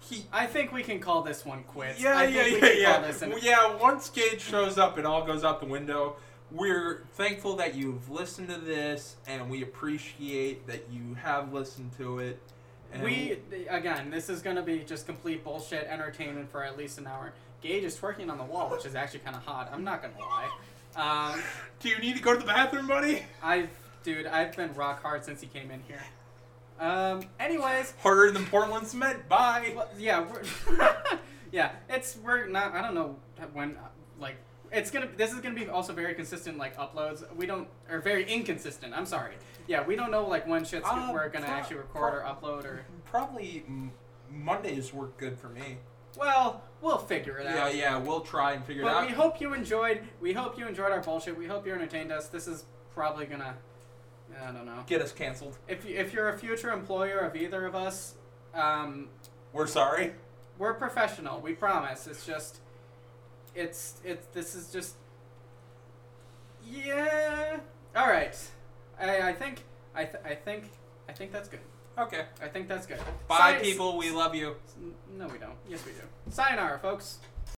S1: He.
S2: I think we can call this one quits.
S1: Yeah,
S2: I
S1: yeah, yeah, yeah.
S2: an-
S1: Yeah, once Gage shows up, it all goes out the window. We're thankful that you've listened to this, and we appreciate that you have listened to it. And
S2: We again, this is gonna be just complete bullshit entertainment for at least an hour. Gage is twerking on the wall, which is actually kind of hot. I'm not gonna lie. Um,
S1: Do you need to go to the bathroom, buddy?
S2: I've, dude, I've been rock hard since he came in here. Um, anyways,
S1: Harder than Portland cement. Bye.
S2: well, yeah, we're, yeah, it's we're not. I don't know when, like, it's gonna. This is gonna be also very consistent, like uploads. We don't, or very inconsistent. I'm sorry. Yeah, we don't know like when shit's
S1: Uh,
S2: we're gonna
S1: pro-
S2: actually record or upload or.
S1: Probably Mondays work good for me.
S2: Well, we'll figure it
S1: Yeah,
S2: out.
S1: yeah, yeah, we'll try and figure it out.
S2: we hope you enjoyed. We hope you enjoyed our bullshit. We hope you entertained us. This is probably gonna. I don't know.
S1: Get us canceled.
S2: If you, if you're a future employer of either of us, um,
S1: We're sorry.
S2: we're professional. We promise. It's just, it's it's this is just. Yeah. All right. I I think I th- I think I think that's good.
S1: Okay.
S2: I think that's good.
S1: Bye,
S2: Sci-
S1: people. We love you.
S2: No, we don't. Yes, we do. Sayonara, folks.